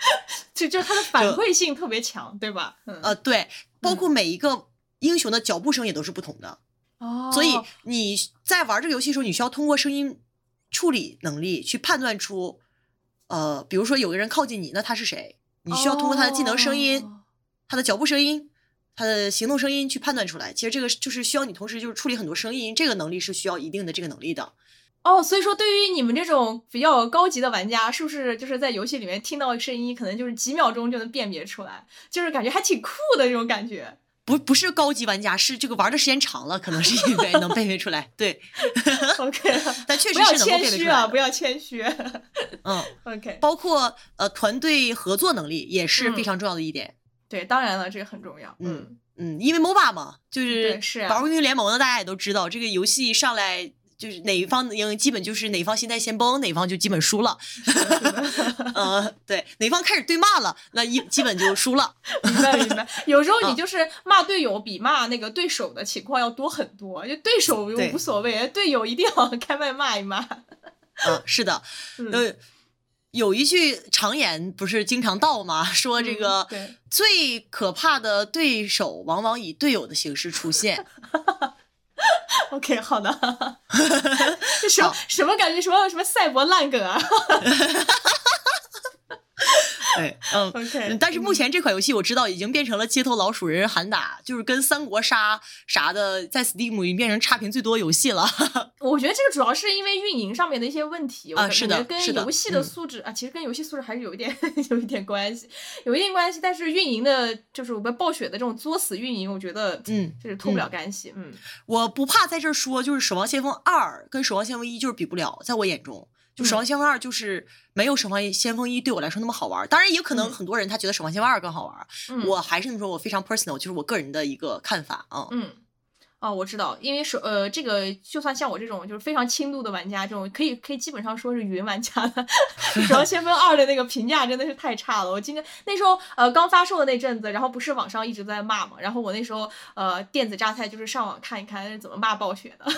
B: 就就它的反馈性特别强，对吧？嗯
A: 呃，对，包括每一个英雄的脚步声也都是不同的，
B: 哦，
A: 所以你在玩这个游戏的时候，你需要通过声音处理能力去判断出，呃，比如说有个人靠近你，那他是谁？你需要通过他的技能声音、
B: 哦
A: 他的脚步声音、他的行动声音去判断出来。其实这个就是需要你同时就是处理很多声音，这个能力是需要一定的这个能力的。
B: 哦，所以说对于你们这种比较高级的玩家，是不是就是在游戏里面听到声音，可能就是几秒钟就能辨别出来，就是感觉还挺酷的这种感觉。
A: 不不是高级玩家，是这个玩的时间长了，可能是因为 能辨别出来。对，
B: OK，
A: 但确实是能够辨
B: 谦虚啊，
A: 别出来啊。
B: 不要谦虚。
A: 嗯，
B: OK，
A: 包括呃团队合作能力也是非
B: 嗯
A: 常重要的一点。
B: 对，当然了，这个很重要。
A: 嗯嗯，因为 MOBA 嘛，就是
B: 是啊
A: 玩过英雄联盟呢，大家也都知道，这个游戏上来就是哪一方赢，基本就是哪方心态先崩，哪方就基本输了。呃，对，哪方开始对骂了，那一基本就输了。
B: 明白明白。有时候你
A: 嗯
B: 就是骂队友比骂那个对手的情况要多很多，就对手无所谓，队友一定要 开麦骂一骂。
A: 嗯，是的，
B: 嗯
A: 呃，有一句常言不是经常道吗？说这
B: 嗯
A: 个最可怕的对手往往以队友的形式出现。
B: OK，好的。这什么什么感觉？什么什么赛博烂梗啊
A: 对，嗯。
B: ？OK，
A: 嗯但是目前这款游戏我知道已经变成了街头老鼠人人喊打，就是跟三国杀啥的在 Steam 已经变成差评最多游戏了。
B: 我觉得这个主要是因为运营上面的一些问题，
A: 啊是的
B: 跟游戏的
A: 嗯
B: 素质啊，其实跟游戏素质还是有一点 有一点关系，有一定关系。但是运营的，就是我们暴雪的这种作死运营，我觉得
A: 嗯
B: 就是脱不了干系。嗯
A: 我不怕在这儿说，就是《守望先锋二》跟《守望先锋一》就是比不了，在我眼中，就《守望先锋二》就是没有《守望先锋一》对我来说那么好玩。当然，也有可能
B: 嗯
A: 很多人他觉得《守望先锋二》更好玩。
B: 嗯，
A: 我还是那么说，我非常 personal，就是我个人的一个看法啊。
B: 嗯。哦，我知道，因为手呃，这个就算像我这种就是非常轻度的玩家，这种可以可以基本上说是云玩家的，《守望先锋二》的那个评价真的是太差了。我今天那时候呃刚发售的那阵子，然后不是网上一直在骂嘛，然后我那时候呃电子榨菜就是上网看一看是怎么骂暴雪的。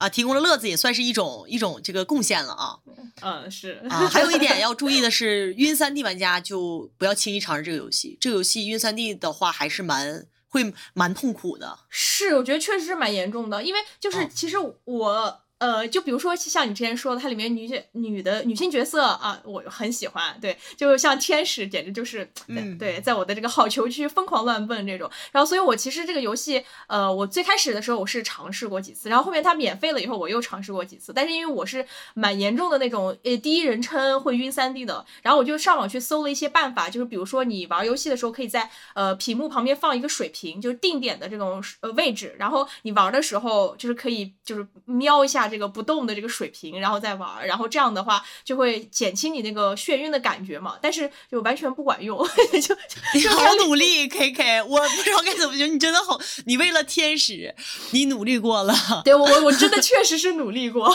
A: 啊，提供了乐子也算是一种一种这个贡献了啊
B: 嗯，是
A: 啊！还有一点要注意的是，晕三 D 玩家就不要轻易尝试这个游戏。这个游戏晕三 D 的话还是蛮会蛮痛苦的。
B: 是，我觉得确实是蛮严重的，因为就是
A: 嗯
B: 其实我。呃，就比如说像你之前说的，它里面女角女的女性角色啊，我很喜欢，对，就像天使，简直就是，对、
A: 嗯
B: 对，在我的这个好球区疯狂乱蹦这种。然后，所以我其实这个游戏，呃，我最开始的时候我是尝试过几次，然后后面它免费了以后，我又尝试过几次，但是因为我是蛮严重的那种，呃，第一人称会晕三 D 的，然后我就上网去搜了一些办法，就是比如说你玩游戏的时候，可以在呃屏幕旁边放一个水瓶，就是定点的这种呃位置，然后你玩的时候就是可以就是瞄一下这个不动的这个水平，然后再玩，然后这样的话就会减轻你那个眩晕的感觉嘛，但是就完全不管用，就
A: 你好努力，K K，我不知道该怎么说，你真的好，你为了天使，你努力过了。
B: 对我我我真的确实是努力过，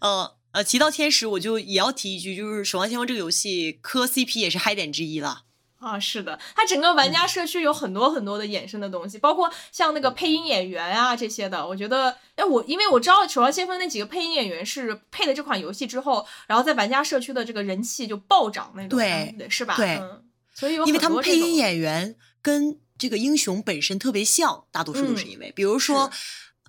A: 嗯 呃，提到天使，我就也要提一句，就是《守望先锋》这个游戏磕 CP 也是嗨点之一了。
B: 啊，是的，它整个玩家社区有很多很多的衍生的东西，包括像那个配音演员啊这些的。我觉得，哎，我因为我知道《守望先锋》那几个配音演员是配了这款游戏之后，然后在玩家社区的这个人气就暴涨那种，
A: 对
B: 嗯是吧？
A: 对
B: 嗯，所以有
A: 因为他们配音演员跟这个英雄本身特别像，大多数都是
B: 嗯
A: 因为，比如说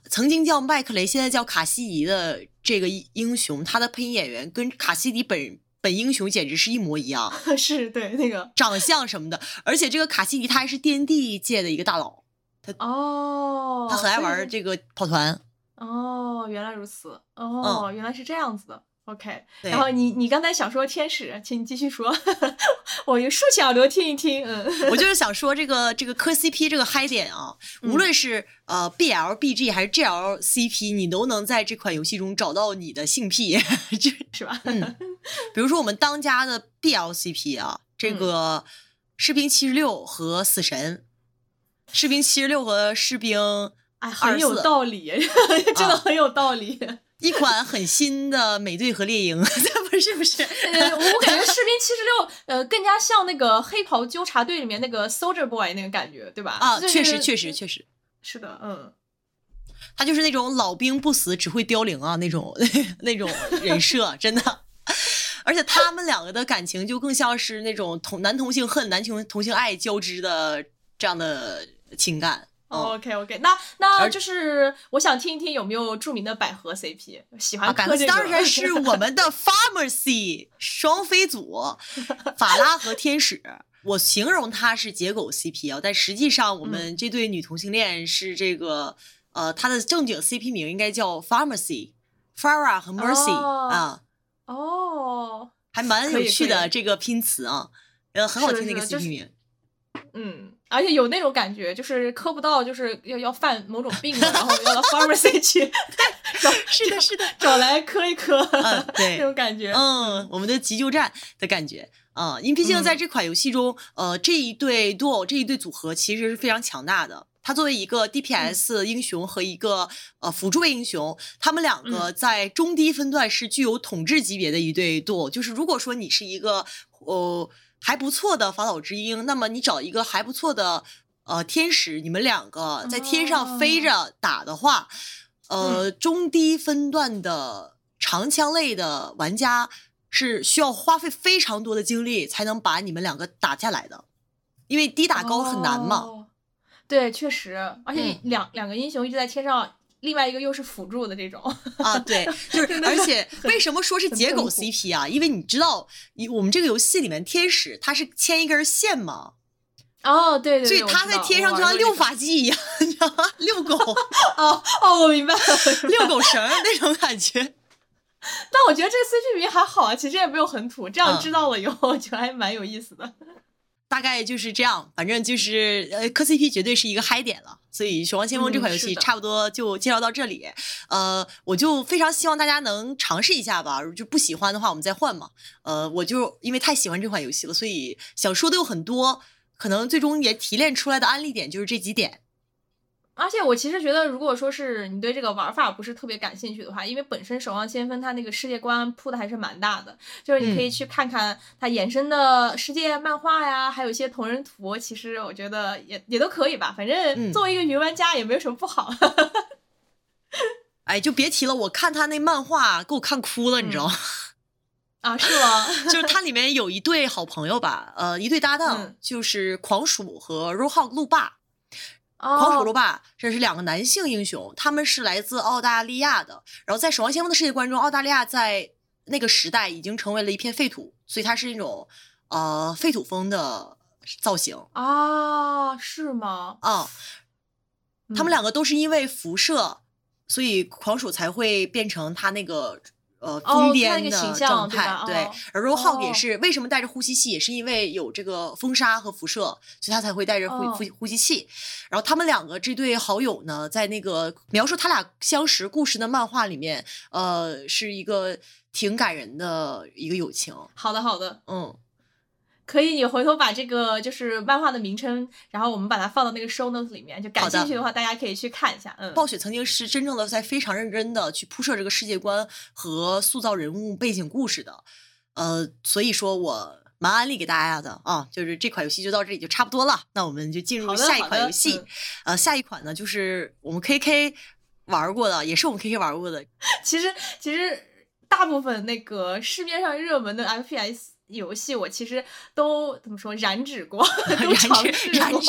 A: 曾经叫麦克雷，现在叫卡西迪的这个英雄，他的配音演员跟卡西迪本本英雄简直是一模一样，
B: 是对那个
A: 长相什么的，而且这个卡西迪他还是电地界的一个大佬，他
B: 哦，
A: 他很爱玩这个跑团。
B: 哦，原来如此，
A: 嗯
B: 哦，原来是这样子的。OK，然后你你刚才想说天使，请你继续说，我竖起耳朵听一听。嗯，
A: 我就是想说这个这个磕 CP 这个嗨点啊，无论是呃 BL、BG 还是 GL CP，你都能在这款游戏中找到你的性癖，
B: 是吧？
A: 嗯，比如说我们当家的 BL CP 啊，这个士兵七十六和死神，士兵七十六和士兵
B: 哎，很有道理，真的很有道理。
A: 一款很新的美队和猎鹰，不是不是，
B: 我感觉士兵七十六，呃，更加像那个黑袍纠察队里面那个 Soldier Boy 那个感觉，对吧？
A: 啊，确实确实确实
B: 是的，嗯，
A: 他就是那种老兵不死只会凋零啊那种 那种人设，真的，而且他们两个的感情就更像是那种同男同性恨男同同性爱交织的这样的情感。
B: OK OK，那那就是我想听一听有没有著名的百合 CP 喜欢磕这
A: 个？当然是我们的 Pharmacy 双飞组，法拉和天使。我形容他是结狗 CP 啊，但实际上我们这对女同性恋是这个呃，他的正经 CP 名应该叫 Pharmacy，Farah 和 Mercy 啊。
B: 哦，
A: 还蛮有趣的这个拼词啊，呃，很好听的一个 CP 名。
B: 嗯。而且有那种感觉，就是磕不到，就是要要犯某种病了，然后要到 pharmacy 去，
A: 是的，是的，
B: 找来磕一磕，
A: 对，
B: 那种感觉，
A: 嗯，我们的急救站的感觉，啊，因为毕竟在这款游戏中，呃，这一对 duo 这一对组合其实是非常强大的。他作为一个 DPS 英雄和一个呃辅助位英雄，他们两个在中低分段是具有统治级别的一对 duo。就是如果说你是一个呃。还不错的法老之鹰，那么你找一个还不错的呃天使，你们两个在天上飞着打的话，呃中低分段的长枪类的玩家是需要花费非常多的精力才能把你们两个打下来的，因为低打高很难嘛。
B: 对，确实，而且两两个英雄一直在天上。另外一个又是辅助的这种
A: 啊，对，就是而且为什么说是结狗 CP 啊？因为你知道，我们这个游戏里面天使他是牵一根线嘛，
B: 哦，对对，
A: 所以他在天上就像遛发机一样，你知道吗？遛狗，
B: 哦哦，我明白了，
A: 遛狗绳那种感觉。
B: 但我觉得这个 CP 名还好啊，其实也没有很土，这样知道了以后，我觉得还蛮有意思的。
A: 大概就是这样，反正就是呃，磕 CP 绝对是一个嗨点了。所以《守望先锋》这款游戏差不多就介绍到这里。呃，我就非常希望大家能尝试一下吧。就不喜欢的话，我们再换嘛。呃，我就因为太喜欢这款游戏了，所以想说的有很多，可能最终也提炼出来的案例点就是这几点。
B: 而且我其实觉得，如果说是你对这个玩法不是特别感兴趣的话，因为本身《守望先锋》它那个世界观铺的还是蛮大的，就是你可以去看看它衍生的世界漫画呀，还有一些同人图，其实我觉得也也都可以吧。反正作为一个云玩家也没有什么不好。
A: 哎，就别提了，我看他那漫画给我看哭了，你知道吗？
B: 啊，是吗？
A: 就是它里面有一对好朋友吧，呃，一对搭档，就是狂鼠和 Rohawk 路霸。狂鼠罗霸，这是两个男性英雄，他们是来自澳大利亚的。然后在《守望先锋》的世界观中，澳大利亚在那个时代已经成为了一片废土，所以它是那种呃废土风的造型
B: 啊？是吗？
A: 啊，他们两个都是因为辐射，所以狂鼠才会变成他那个。呃，疯癫的状态，对。而 Rohawk 也是为什么带着呼吸器，也是因为有这个风沙和辐射，所以他才会带着呼呼呼吸器。然后他们两个这对好友呢，在那个描述他俩相识故事的漫画里面，呃，是一个挺感人的一个友情。
B: 好的，好的，
A: 嗯。
B: 可以，你回头把这个就是漫画的名称，然后我们把它放到那个 show notes 里面，就感兴趣的话，大家可以去看一下。嗯，
A: 暴雪曾经是真正的在非常认真的去铺设这个世界观和塑造人物背景故事的，呃，所以说我蛮安利给大家的啊，就是这款游戏就到这里就差不多了，那我们就进入下一款游戏。呃，下一款呢就是我们 K K 玩过的，也是我们 K K 玩过的。
B: 其实其实大部分那个市面上热门的 F P S。游戏我其实都怎么说染指过，都尝试过。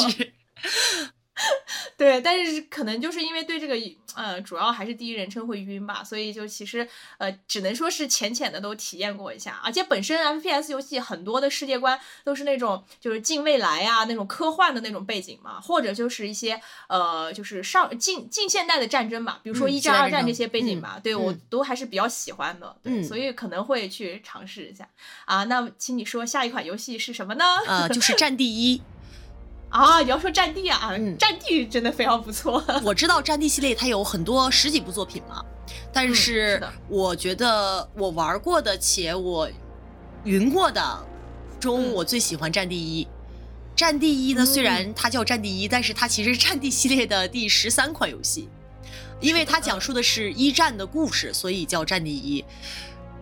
B: 对，但是可能就是因为对这个呃，主要还是第一人称会晕吧，所以就其实呃，只能说是浅浅的都体验过一下。而且本身 FPS 游戏很多的世界观都是那种就是近未来啊那种科幻的那种背景嘛，或者就是一些呃就是上近近现代的战争嘛，比如说一战、二战这些背景吧，对我都还是比较喜欢的，对，所以可能会去尝试一下啊。那请你说下一款游戏是什么呢？
A: 呃，就是《战地一》。
B: 啊，你要说战地啊，战地真的非常不错。
A: 我知道战地系列它有很多十几部作品嘛，但是我觉得我玩过的且我云过的中，我最喜欢战地一。战地一呢，虽然它叫战地一，但是它其实是战地系列的第十三款游戏，因为它讲述的是一战的故事，所以叫战地一。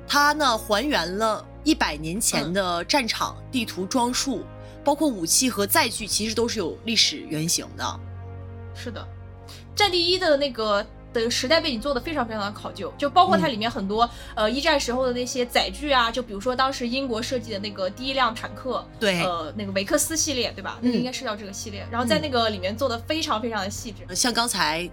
A: 它呢还原了一百年前的战场地图装束。包括武器和载具，其实都是有历史原型的。
B: 是的，战地一的那个的时代背景做的非常非常的考究，就包括它里面很多呃一战时候的那些载具啊，就比如说当时英国设计的那个第一辆坦克，
A: 对，
B: 呃，那个维克斯系列，对吧？那应该是叫这个系列。然后在那个里面做的非常非常的细致。
A: 像刚才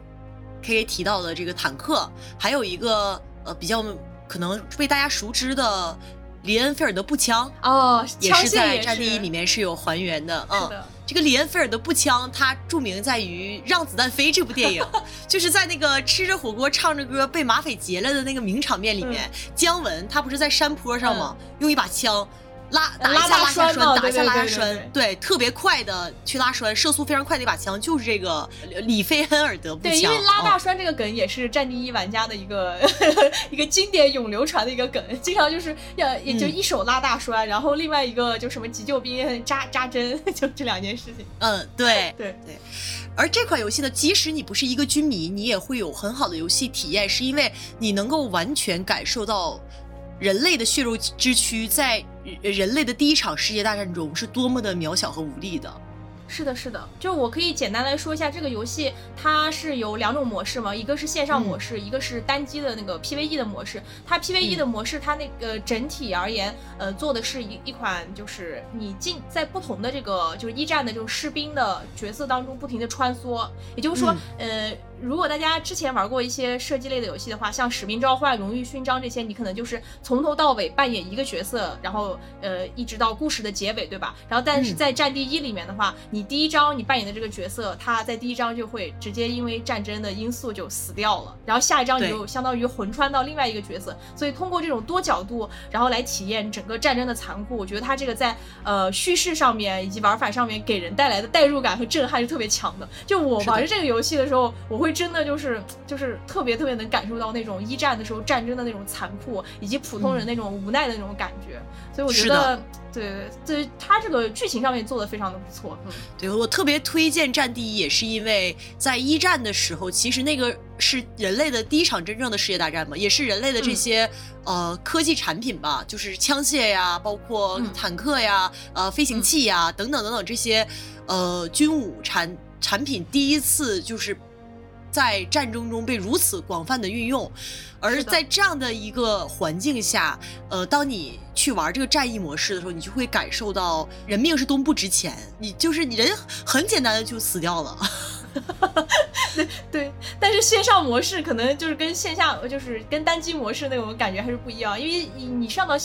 A: K K 提到的这个坦克，还有一个呃比较可能被大家熟知的。里恩菲尔德步枪
B: 哦，
A: 也是在《战地一》里面是有还原的。嗯，这个里恩菲尔德步枪，它著名在于《让子弹飞》这部电影，就是在那个吃着火锅唱着歌被马匪劫了的那个名场面里面，姜文他不是在山坡上吗？用一把枪。拉打一下拉下栓，打一下拉下栓，对，特别快的去拉栓，射速非常快的一把枪，就是这个里菲恩尔德步枪。
B: 对，因为拉大栓这个梗也是战地一玩家的一个 一个经典永流传的一个梗，经常就是要也就一手拉大栓，然后另外一个就什么急救兵扎扎针，就这两件事情。
A: 嗯，对
B: 对
A: 对。而这款游戏呢，即使你不是一个军迷，你也会有很好的游戏体验，是因为你能够完全感受到。人类的血肉之躯在人类的第一场世界大战中是多么的渺小和无力的。
B: 是的，是的，就我可以简单来说一下这个游戏，它是有两种模式嘛，一个是线上模式，一个是单机的那个 PVE 的模式。它 PVE 的模式，它那个整体而言，呃，做的是一一款就是你进在不同的这个就是一战的这种士兵的角色当中不停的穿梭，也就是说，呃。如果大家之前玩过一些射击类的游戏的话，像《使命召唤》《荣誉勋章》这些，你可能就是从头到尾扮演一个角色，然后呃一直到故事的结尾，对吧？然后但是在《战地一》里面的话，你第一章你扮演的这个角色，他在第一章就会直接因为战争的因素就死掉了，然后下一章你就相当于魂穿到另外一个角色，所以通过这种多角度，然后来体验整个战争的残酷，我觉得它这个在呃叙事上面以及玩法上面给人带来的代入感和震撼是特别强的。就我玩这个游戏的时候，我会。真的就是就是特别特别能感受到那种一战的时候战争的那种残酷，以及普通人那种无奈的那种感觉，所以我觉得，对对，他这个剧情上面做的非常的不错。嗯，
A: 对我特别推荐《战地一》，也是因为在一战的时候，其实那个是人类的第一场真正的世界大战嘛，也是人类的这些呃科技产品吧，就是枪械呀，包括坦克呀，呃飞行器呀等等等等这些呃军武产产品第一次就是。在战争中被如此广泛的运用，而在这样的一个环境下，呃，当你去玩这个战役模式的时候，你就会感受到人命是多么不值钱，你就是你人很简单的就死掉了。
B: 对 对，但是线上模式可能就是跟线下，就是跟单机模式那种感觉还是不一样，因为你你上到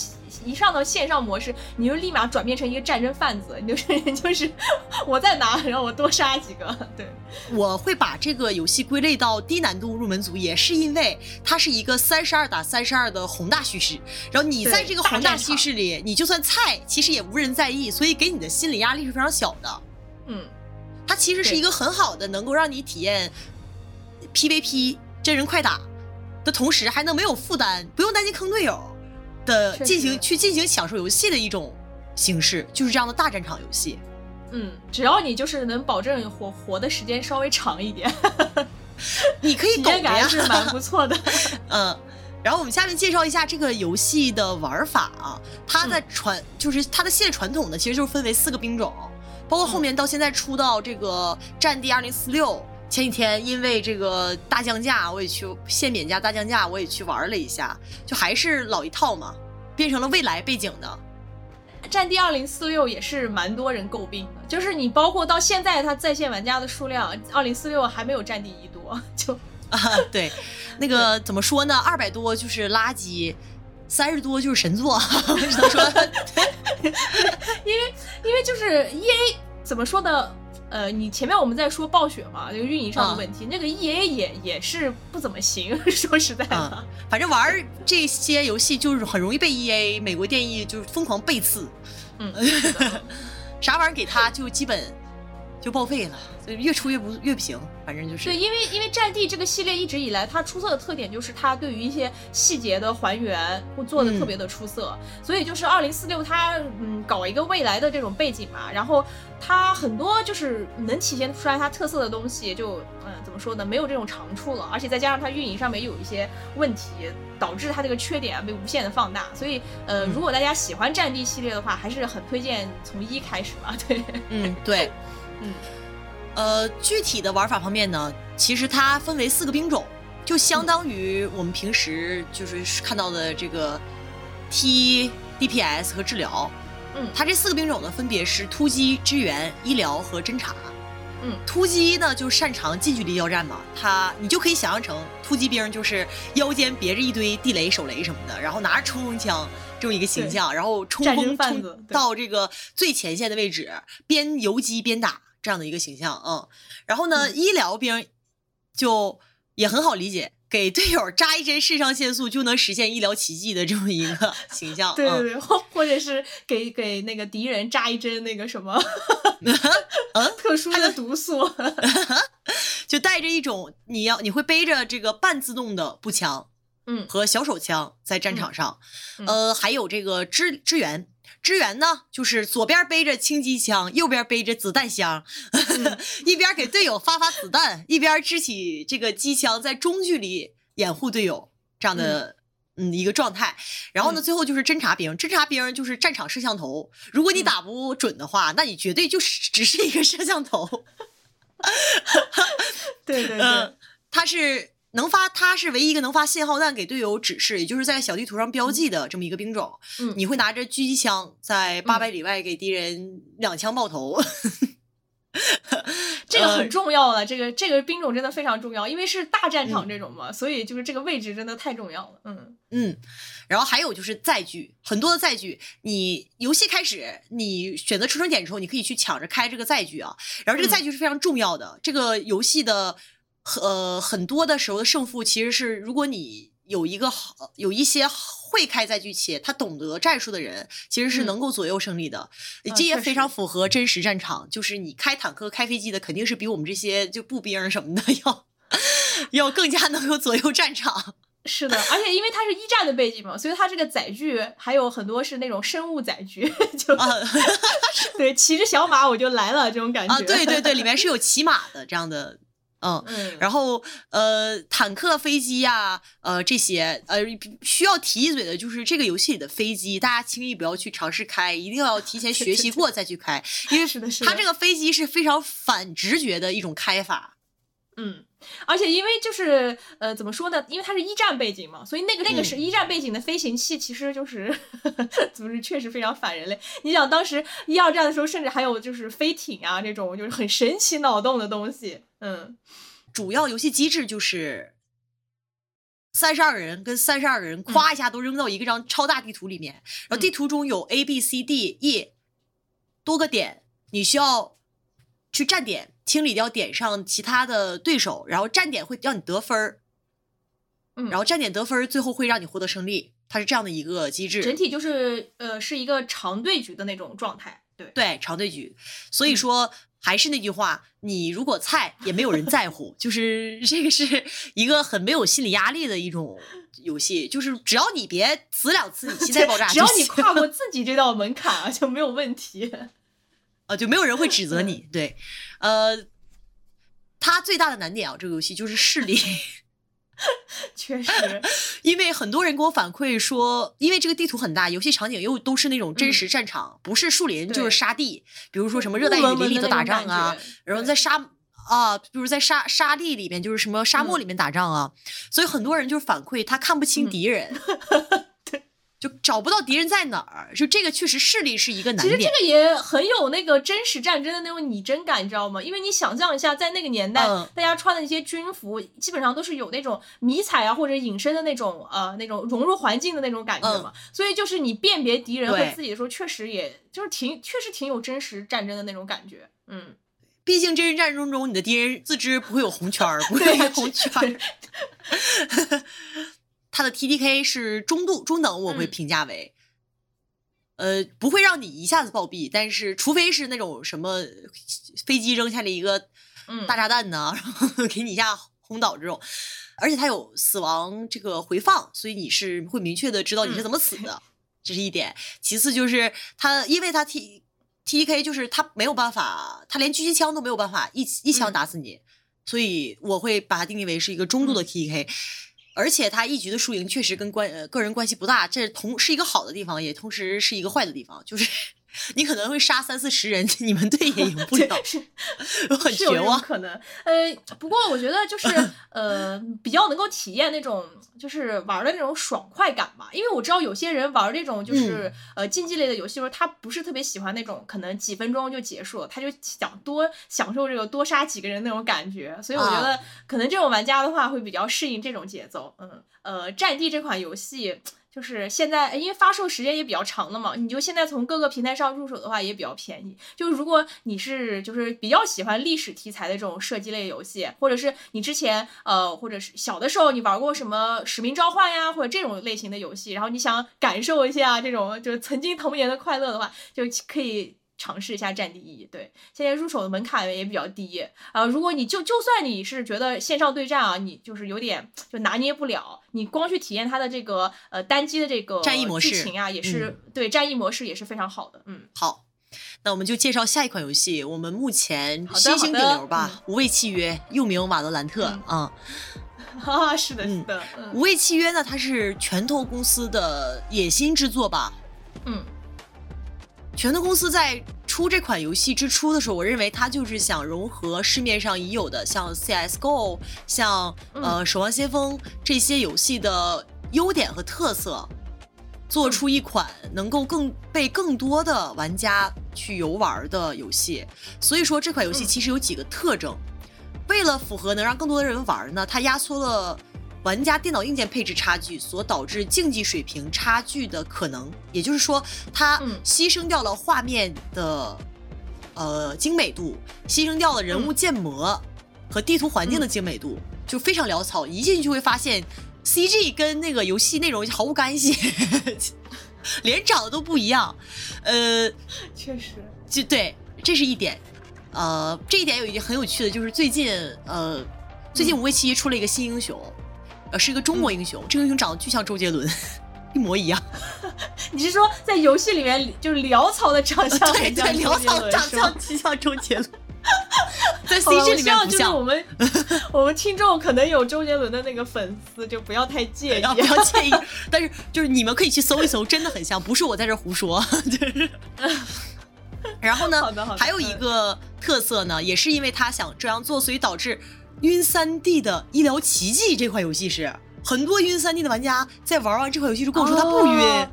B: 一上到线上模式，你就立马转变成一个战争贩子，你就是 就是我在哪，然后我多杀几个。对，
A: 我会把这个游戏归类到低难度入门组，也是因为它是一个三十二打三十二的宏大叙事，然后你在这个宏大叙事里，你就算菜，其实也无人在意，所以给你的心理压力是非常小的。
B: 嗯。
A: 它其实是一个很好的，能够让你体验 PVP 真人快打的同时，还能没有负担，不用担心坑队友的进行去进行享受游戏的一种形式，就是这样的大战场游戏。
B: 嗯，只要你就是能保证活活的时间稍微长一点，
A: 你可以
B: 体验感是蛮不错的。
A: 嗯，然后我们下面介绍一下这个游戏的玩法啊，它的传就是它的现传统的其实就是分为四个兵种。包括后面到现在出到这个《战地二零四六》，前几天因为这个大降价，我也去限免价大降价，我也去玩了一下，就还是老一套嘛，变成了未来背景的。
B: 《战地二零四六》也是蛮多人诟病的，就是你包括到现在它在线玩家的数量，二零四六还没有《战地一》多，就
A: 啊 对，那个怎么说呢？二百多就是垃圾，三十多就是神作，只能说，
B: 因为因为就是 E A 怎么说呢？呃，你前面我们在说暴雪嘛，这个运营上的问题，那个 E A 也也是不怎么行。说实在的，
A: 反正玩这些游戏就是很容易被 E A 美国电影就是疯狂背刺，
B: 嗯，
A: 啥玩意儿给他就基本就报废了。越出越不越不行，反正就是。
B: 对，因为因为战地这个系列一直以来它出色的特点就是它对于一些细节的还原会做的特别的出色，所以就是二零四六它嗯搞一个未来的这种背景嘛，然后它很多就是能体现出来它特色的东西就嗯怎么说呢，没有这种长处了，而且再加上它运营上面有一些问题，导致它这个缺点啊被无限的放大，所以呃如果大家喜欢战地系列的话，还是很推荐从一开始吧，对，
A: 嗯对，
B: 嗯。
A: 呃，具体的玩法方面呢，其实它分为四个兵种，就相当于我们平时就是看到的这个 T DPS 和治疗。
B: 嗯，
A: 它这四个兵种呢，分别是突击、支援、医疗和侦察。
B: 嗯，
A: 突击呢就擅长近距离交战嘛，它你就可以想象成突击兵就是腰间别着一堆地雷、手雷什么的，然后拿着冲锋枪这么一个形象，然后冲锋冲到这个最前线的位置，边游击边打。这样的一个形象，嗯，然后呢，医疗兵就也很好理解，给队友扎一针肾上腺素就能实现医疗奇迹的这么一个 形象，
B: 对对对，或或者是给给那个敌人扎一针那个什么，
A: 嗯，
B: 特殊的毒素，
A: 就带着一种你要你会背着这个半自动的步枪，
B: 嗯，
A: 和小手枪在战场上，呃，还有这个支支援。支援呢，就是左边背着轻机枪，右边背着子弹箱，一边给队友发发子弹，一边支起这个机枪，在中距离掩护队友这样的嗯一个状态。然后呢，最后就是侦察兵，侦察兵就是战场摄像头。如果你打不准的话，那你绝对就是只是一个摄像头。
B: 对对对，
A: 他是。能发，他是唯一一个能发信号弹给队友指示，也就是在小地图上标记的这么一个兵种。
B: 嗯，
A: 你会拿着狙击枪在八百里外给敌人两枪爆头，
B: 这个很重要了。这个这个兵种真的非常重要，因为是大战场这种嘛，所以就是这个位置真的太重要了。嗯
A: 嗯，然后还有就是载具，很多的载具，你游戏开始你选择出生点之后，你可以去抢着开这个载具啊。然后这个载具是非常重要的，这个游戏的。呃，很多的时候的胜负其实是，如果你有一个好，有一些会开载具且他懂得战术的人，其实是能够左右胜利的。这也非常符合真实战场，就是你开坦克、开飞机的，肯定是比我们这些就步兵什么的 要要更加能够左右战场。
B: 是的，而且因为它是一战的背景嘛，所以它这个载具还有很多是那种生物载具，就对，骑着小马我就来了这种感觉。
A: 啊，对对对，里面 是有骑马的这样的。嗯，然后呃，坦克、飞机呀，呃，这些呃，需要提一嘴的就是这个游戏里的飞机，大家轻易不要去尝试开，一定要提前 学习过再去开，因为
B: 是的，是
A: 它这个飞机是非常反直觉的一种开法。
B: 嗯，而且因为就是呃，怎么说呢？因为它是一战背景嘛，所以那个那个是一战背景的飞行器，其实就是 怎么是确实非常反人类。你想当时一二战的时候，甚至还有就是飞艇啊这种就是很神奇脑洞的东西。嗯，
A: 主要游戏机制就是三十二个人跟三十二个人，咵一下都扔到一个张超大地图里面，然后地图中有 A B C D E 多个点，你需要去站点。清理掉点上其他的对手，然后站点会让你得分儿，
B: 嗯，
A: 然后站点得分儿，最后会让你获得胜利，它是这样的一个机制。
B: 整体就是呃是一个长对局的那种状态，对
A: 对，长对局。所以说还是那句话，你如果菜也没有人在乎，就是这个是一个很没有心理压力的一种游戏，就是只要你别死两次，你心态爆炸，
B: 只要你跨过 自己这道门槛啊，就没有问题。
A: 啊，就没有人会指责你。对，呃，它最大的难点啊，这个游戏就是视力，
B: 确实，
A: 因为很多人给我反馈说，因为这个地图很大，游戏场景又都是那种真实战场，不是树林就是沙地，比如说什么热带雨林里头打仗啊，然后在沙啊，比如在沙沙地里面就是什么沙漠里面打仗啊，所以很多人就是反馈他看不清敌人。就找不到敌人在哪儿，就这个确实视力是一个难点。
B: 其实这个也很有那个真实战争的那种拟真感，你知道吗？因为你想象一下，在那个年代，大家穿的那些军服，基本上都是有那种迷彩啊或者隐身的那种呃那种融入环境的那种感觉嘛。所以就是你辨别敌人和自己的时候，确实也就是挺确实挺有真实战争的那种感觉。嗯，
A: 毕竟真实战争中，你的敌人自知不会有红圈儿，不 会有红圈儿。它的 T D K 是中度中等，我会评价为，呃，不会让你一下子暴毙，但是除非是那种什么飞机扔下了一个大炸弹呢，然后给你一下轰倒这种，而且它有死亡这个回放，所以你是会明确的知道你是怎么死。的，这是一点。其次就是它，因为它 T T D K 就是它没有办法，它连狙击枪都没有办法一一枪打死你，所以我会把它定义为是一个中度的 T D K。而且他一局的输赢确实跟关呃个人关系不大，这同是一个好的地方，也同时是一个坏的地方，就是。你可能会杀三四十人，你们队也赢不了，
B: 是
A: 很绝望。
B: 可能，呃，不过我觉得就是 呃，比较能够体验那种就是玩的那种爽快感吧。因为我知道有些人玩这种就是呃竞技类的游戏时候，他不是特别喜欢那种可能几分钟就结束了，他就想多享受这个多杀几个人那种感觉。所以我觉得可能这种玩家的话会比较适应这种节奏。嗯，呃，战地这款游戏。就是现在，因为发售时间也比较长了嘛，你就现在从各个平台上入手的话也比较便宜。就如果你是就是比较喜欢历史题材的这种射击类游戏，或者是你之前呃，或者是小的时候你玩过什么《使命召唤》呀，或者这种类型的游戏，然后你想感受一下这种就是曾经童年的快乐的话，就可以。尝试一下战地一，对，现在入手的门槛也比较低啊。如果你就就算你是觉得线上对战啊，你就是有点就拿捏不了，你光去体验它的这个呃单机的这个
A: 战役模式
B: 剧情啊，也是对战役模式也是非常好的。嗯，
A: 好，那我们就介绍下一款游戏，我们目前新兴顶流吧，《无畏契约》，又名《瓦罗兰特》啊。
B: 哈，是的，是的，《
A: 无畏契约》呢，它是拳头公司的野心之作吧？
B: 嗯。
A: 拳头公司在出这款游戏之初的时候，我认为它就是想融合市面上已有的像 CS:GO、像呃《守望先锋》这些游戏的优点和特色，做出一款能够更被更多的玩家去游玩的游戏。所以说这款游戏其实有几个特征，为了符合能让更多的人玩呢，它压缩了。玩家电脑硬件配置差距所导致竞技水平差距的可能，也就是说，它牺牲掉了画面的呃精美度，牺牲掉了人物建模和地图环境的精美度，就非常潦草。一进去就会发现，CG 跟那个游戏内容毫无干系，连长得都不一样。呃，
B: 确实，
A: 就对，这是一点。呃，这一点有一点很有趣的，就是最近呃，最近五位七出了一个新英雄。呃，是一个中国英雄，这个英雄长得巨像周杰伦，一模一样。
B: 你是说在游戏里面就是潦草的长相？
A: 对对，潦草长相极像周杰伦。在 CG 里面不
B: 像。我们 我们听众可能有周杰伦的那个粉丝，就不要太介意，
A: 不要介意。但是就是你们可以去搜一搜，真的很像，不是我在这胡说。就是。然后呢？还有一个特色呢，也是因为他想这样做，所以导致。晕三 D 的医疗奇迹这款游戏是很多晕三 D 的玩家在玩完这款游戏就跟我说他不晕。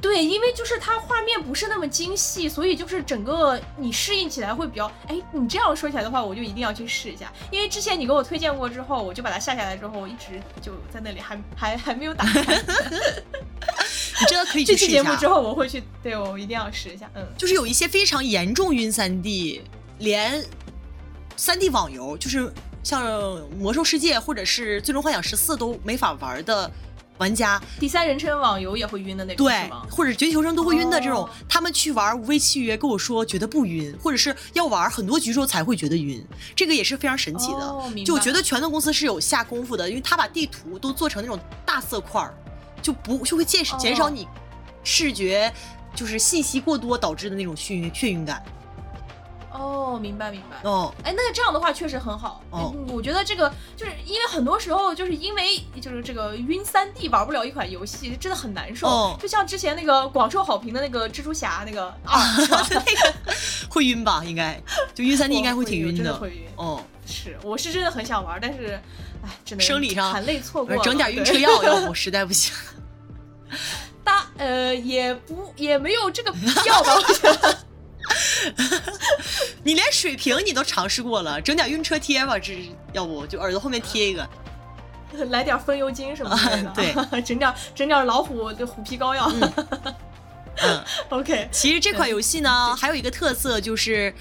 B: 对，因为就是它画面不是那么精细，所以就是整个你适应起来会比较……哎，你这样说起来的话，我就一定要去试一下。因为之前你给我推荐过之后，我就把它下下来之后，我一直就在那里还还 还没有打开。
A: 你真的可以去试一下。
B: 这期节目之后我会去，对我一定要试一下。嗯，
A: 就是有一些非常严重晕三 D，连。三 D 网游就是像《魔兽世界》或者是《最终幻想十四》都没法玩的玩家，
B: 第三人称网游也会晕的那种，
A: 对，或者绝地求生都会晕的这种，他们去玩《无畏契约》跟我说觉得不晕，或者是要玩很多局之后才会觉得晕，这个也是非常神奇的。就我觉得拳头公司是有下功夫的，因为他把地图都做成那种大色块儿，就不就会减减少你视觉就是信息过多导致的那种眩晕眩晕感。
B: 哦，明白明白。哦，哎，那这样的话确实很好。哦，我觉得这个就是因为很多时候就是因为就是这个晕三 D 玩不了一款游戏，真的很难受。哦，就像之前那个广受好评的那个蜘蛛侠那个 啊，那个
A: 会晕吧？应该就晕三 D 应该会挺晕
B: 的。会晕。哦，是，我是真的很想玩，但是哎，只能
A: 生理上
B: 含泪错过。
A: 整点晕车药，要不实在不行。
B: 大呃也不也没有这个必要吧？我觉得。
A: 你连水瓶你都尝试过了，整点晕车贴吧，这要不就耳朵后面贴一个，
B: 来点风油精什么的，
A: 对，
B: 整点整点老虎的虎皮膏药。
A: 嗯
B: ，OK。
A: 其实这款游戏呢，还有一个特色就是，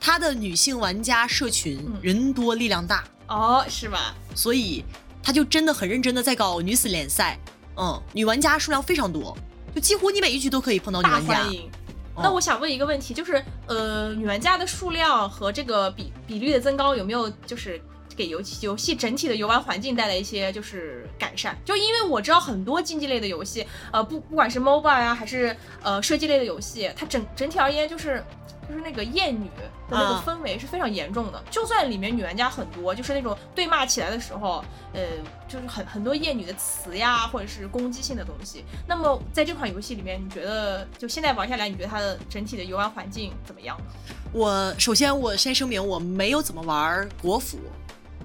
A: 它的女性玩家社群人多力量大。
B: 哦，是吧？
A: 所以它就真的很认真的在搞女子联赛，嗯，女玩家数量非常多，就几乎你每一局都可以碰到女玩家。
B: 那我想问一个问题，就是呃，女玩家的数量和这个比比率的增高有没有就是给游戏游戏整体的游玩环境带来一些就是改善？就因为我知道很多竞技类的游戏，呃，不不管是 MOBA 呀，还是呃射击类的游戏，它整整体而言就是。就是那个厌女的那个氛围是非常严重的，就算里面女玩家很多，就是那种对骂起来的时候，呃，就是很很多厌女的词呀，或者是攻击性的东西。那么在这款游戏里面，你觉得就现在玩下来，你觉得它的整体的游玩环境怎么样？
A: 我首先我先声明，我没有怎么玩国服，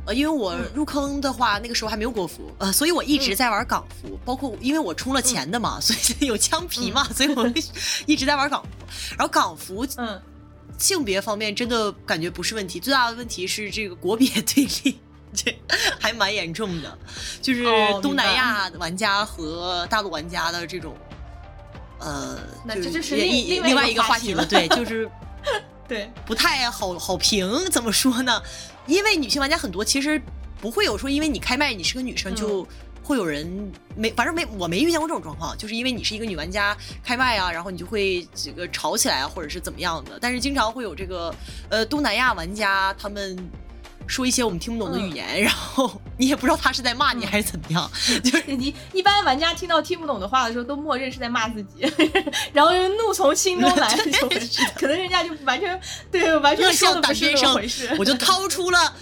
A: 呃，因为我入坑的话，那个时候还没有国服，呃，所以我一直在玩港服，包括因为我充了钱的嘛，所以有枪皮嘛，所以我一直在玩港服，然后港服，嗯。性别方面真的感觉不是问题，最大的问题是这个国别对立，这还蛮严重的，就是东南亚玩家和大陆玩家的这种，呃，
B: 那这就是
A: 另另外一个话题了，对，就是
B: 对。
A: 不太好好评，怎么说呢？因为女性玩家很多，其实不会有说因为你开麦你是个女生就。会有人没，反正没，我没遇见过这种状况，就是因为你是一个女玩家开麦啊，然后你就会这个吵起来啊，或者是怎么样的。但是经常会有这个呃东南亚玩家，他们说一些我们听不懂的语言，然后你也不知道他是在骂你还是怎么样。就是
B: 你一般玩家听到听不懂的话的时候，都默认是在骂自己，然后怒从心中来，可能人家就完全对完全说的不是那么回事。
A: 我就掏出了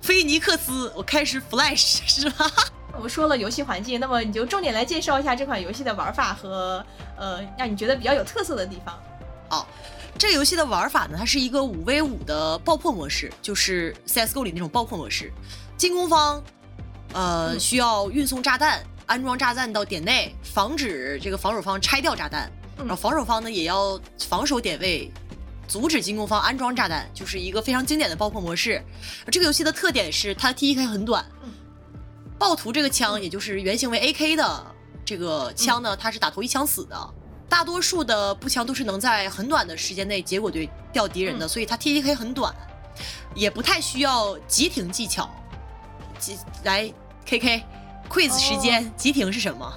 A: 菲尼克斯，我开始 flash 是吧？
B: 我们说了游戏环境，那么你就重点来介绍一下这款游戏的玩法和呃，让你觉得比较有特色的地方。
A: 好，这个游戏的玩法呢，它是一个五 v 五的爆破模式，就是 CSGO 里那种爆破模式。进攻方呃需要运送炸弹，安装炸弹到点内，防止这个防守方拆掉炸弹。然后防守方呢也要防守点位，阻止进攻方安装炸弹，就是一个非常经典的爆破模式。这个游戏的特点是它 TDK 很短。暴徒这个枪，也就是原型为 AK 的这个枪呢，它是打头一枪死的。大多数的步枪都是能在很短的时间内结果对掉敌人的，所以它 T T K 很短，也不太需要急停技巧。急来 KK，quiz 时间，急停是什么？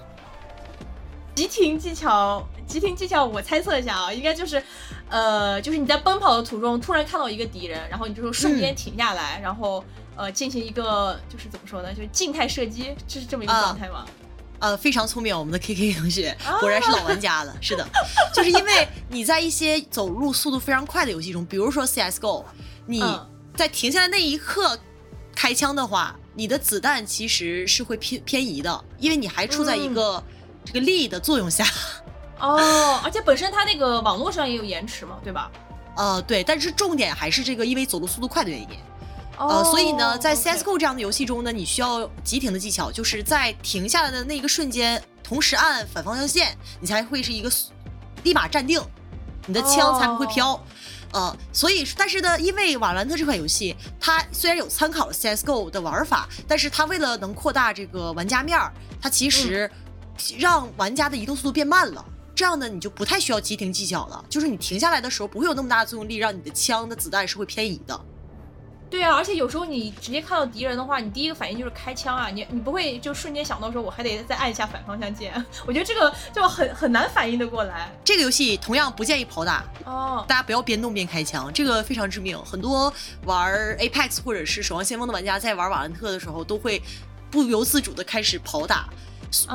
B: 急停技巧，急停技巧，我猜测一下啊，应该就是，呃，就是你在奔跑的途中突然看到一个敌人，然后你就瞬间停下来，然后。呃，进行一个就是怎么说呢，就是静态射击，这是这么一个状态吗？
A: 呃，非常聪明，我们的 K K 同学果然是老玩家了。是的，就是因为你在一些走路速度非常快的游戏中，比如说 C S G O，你在停下来那一刻开枪的话，你的子弹其实是会偏偏移的，因为你还处在一个这个力的作用下。
B: 哦，而且本身它那个网络上也有延迟嘛，对吧？
A: 呃，对，但是重点还是这个，因为走路速度快的原因。呃，所以呢，在 CS:GO 这样的游戏中呢，你需要急停的技巧，就是在停下来的那一个瞬间，同时按反方向键，你才会是一个立马站定，你的枪才不会飘。呃，所以，但是呢，因为瓦兰特这款游戏，它虽然有参考 CS:GO 的玩法，但是它为了能扩大这个玩家面儿，它其实让玩家的移动速度变慢了。这样呢，你就不太需要急停技巧了，就是你停下来的时候，不会有那么大的作用力，让你的枪的子弹是会偏移的。
B: 对啊，而且有时候你直接看到敌人的话，你第一个反应就是开枪啊，你你不会就瞬间想到说我还得再按一下反方向键，我觉得这个就很很难反应的过来。
A: 这个游戏同样不建议跑打哦，大家不要边动边开枪，这个非常致命。很多玩 Apex 或者是守望先锋的玩家在玩瓦兰特的时候，都会不由自主的开始跑打。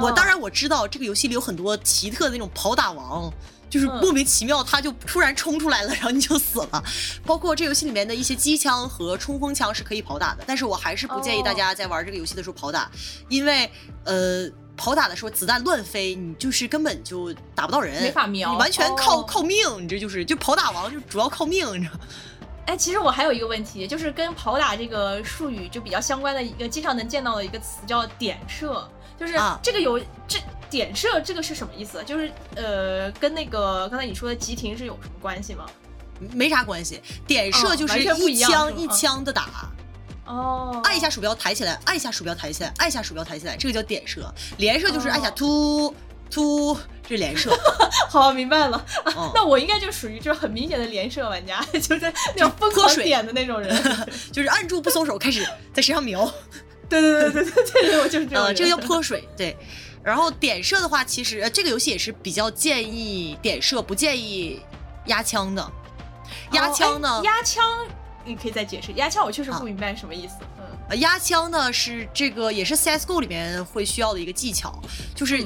A: 我当然我知道这个游戏里有很多奇特的那种跑打王。就是莫名其妙，他就突然冲出来了，然后你就死了。包括这游戏里面的一些机枪和冲锋枪是可以跑打的，但是我还是不建议大家在玩这个游戏的时候跑打，因为呃，跑打的时候子弹乱飞，你就是根本就打不到人，
B: 没法瞄，
A: 你完全靠靠命，你这就是就跑打王就主要靠命，你知道。
B: 哎，其实我还有一个问题，就是跟跑打这个术语就比较相关的一个经常能见到的一个词叫点射，就是这个有这点射这个是什么意思？就是呃，跟那个刚才你说的急停是有什么关系吗？
A: 没啥关系，点射就是一枪一枪的打。
B: 哦，
A: 按一下鼠标抬起来，按一下鼠标抬起来，按一下鼠标抬起来，这个叫点射。连射就是按下突突，这是连射。
B: 好，明白了。那我应该就属于就是很明显的连射玩家，就是那种疯狂点的那种人，
A: 就是按住不松手，开始在身上瞄。
B: 对对对对对对，我就是这样。
A: 这个叫泼水。对，然后点射的话，其实呃这个游戏也是比较建议点射，不建议压枪的。压枪呢？
B: 压枪。你可以再解释压枪，我确实不明白什么意思。
A: 嗯，压枪呢是这个也是 CS:GO 里面会需要的一个技巧，就是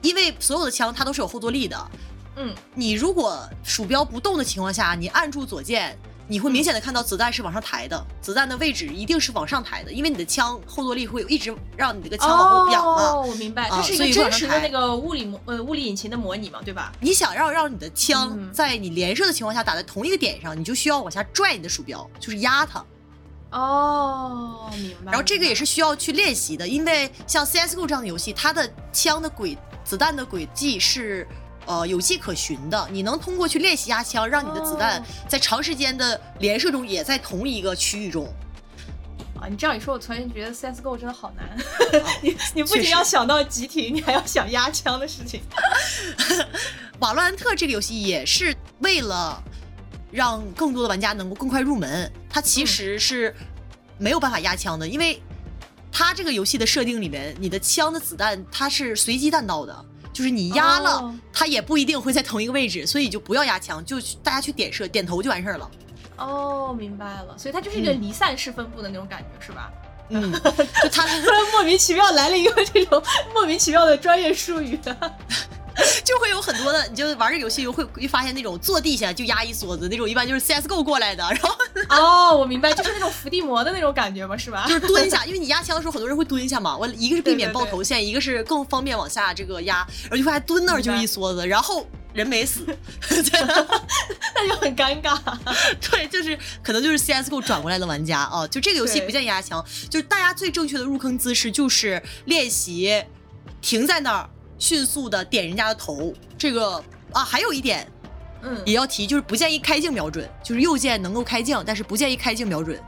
A: 因为所有的枪它都是有后坐力的。
B: 嗯，
A: 你如果鼠标不动的情况下，你按住左键。你会明显的看到子弹是往上抬的，子弹的位置一定是往上抬的，因为你的枪后坐力会一直让你这个枪往后仰
B: 嘛。哦，我明白，这是一个真实的那个物理模呃物理引擎的模拟嘛，对吧？
A: 你想要让你的枪在你连射的情况下打在同一个点上，你就需要往下拽你的鼠标，就是压它。
B: 哦，明白。
A: 然后这个也是需要去练习的，因为像 CS:GO 这样的游戏，它的枪的轨子弹的轨迹是。呃，有迹可循的，你能通过去练习压枪，让你的子弹在长时间的连射中也在同一个区域中。
B: 啊，你这样一说，我突然觉得 CSGO 真的好难。你你不仅要想到集体，你还要想压枪的事情。
A: 瓦洛兰特这个游戏也是为了让更多的玩家能够更快入门，它其实是没有办法压枪的，因为它这个游戏的设定里面，你的枪的子弹它是随机弹道的。就是你压了，它也不一定会在同一个位置，所以就不要压枪，就大家去点射点头就完事儿了。
B: 哦，明白了，所以它就是一个离散式分布的那种感觉，是吧？
A: 嗯，就他
B: 突然莫名其妙来了一个这种莫名其妙的专业术语。
A: 就会有很多的，你就玩这游戏会会发现那种坐地下就压一梭子那种，一般就是 CSGO 过来的。然后
B: 哦，我明白，就是那种伏地魔的那种感觉嘛，是吧？
A: 就是蹲下，因为你压枪的时候，很多人会蹲下嘛。我一个是避免爆头线，一个是更方便往下这个压，然后就还蹲那儿就一梭子，然后人没死，
B: 那就很尴尬。
A: 对，就是可能就是 CSGO 转过来的玩家啊，就这个游戏不建议压枪，就是大家最正确的入坑姿势就是练习停在那儿。迅速的点人家的头，这个啊，还有一点，
B: 嗯，
A: 也要提，就是不建议开镜瞄准，就是右键能够开镜，但是不建议开镜瞄准。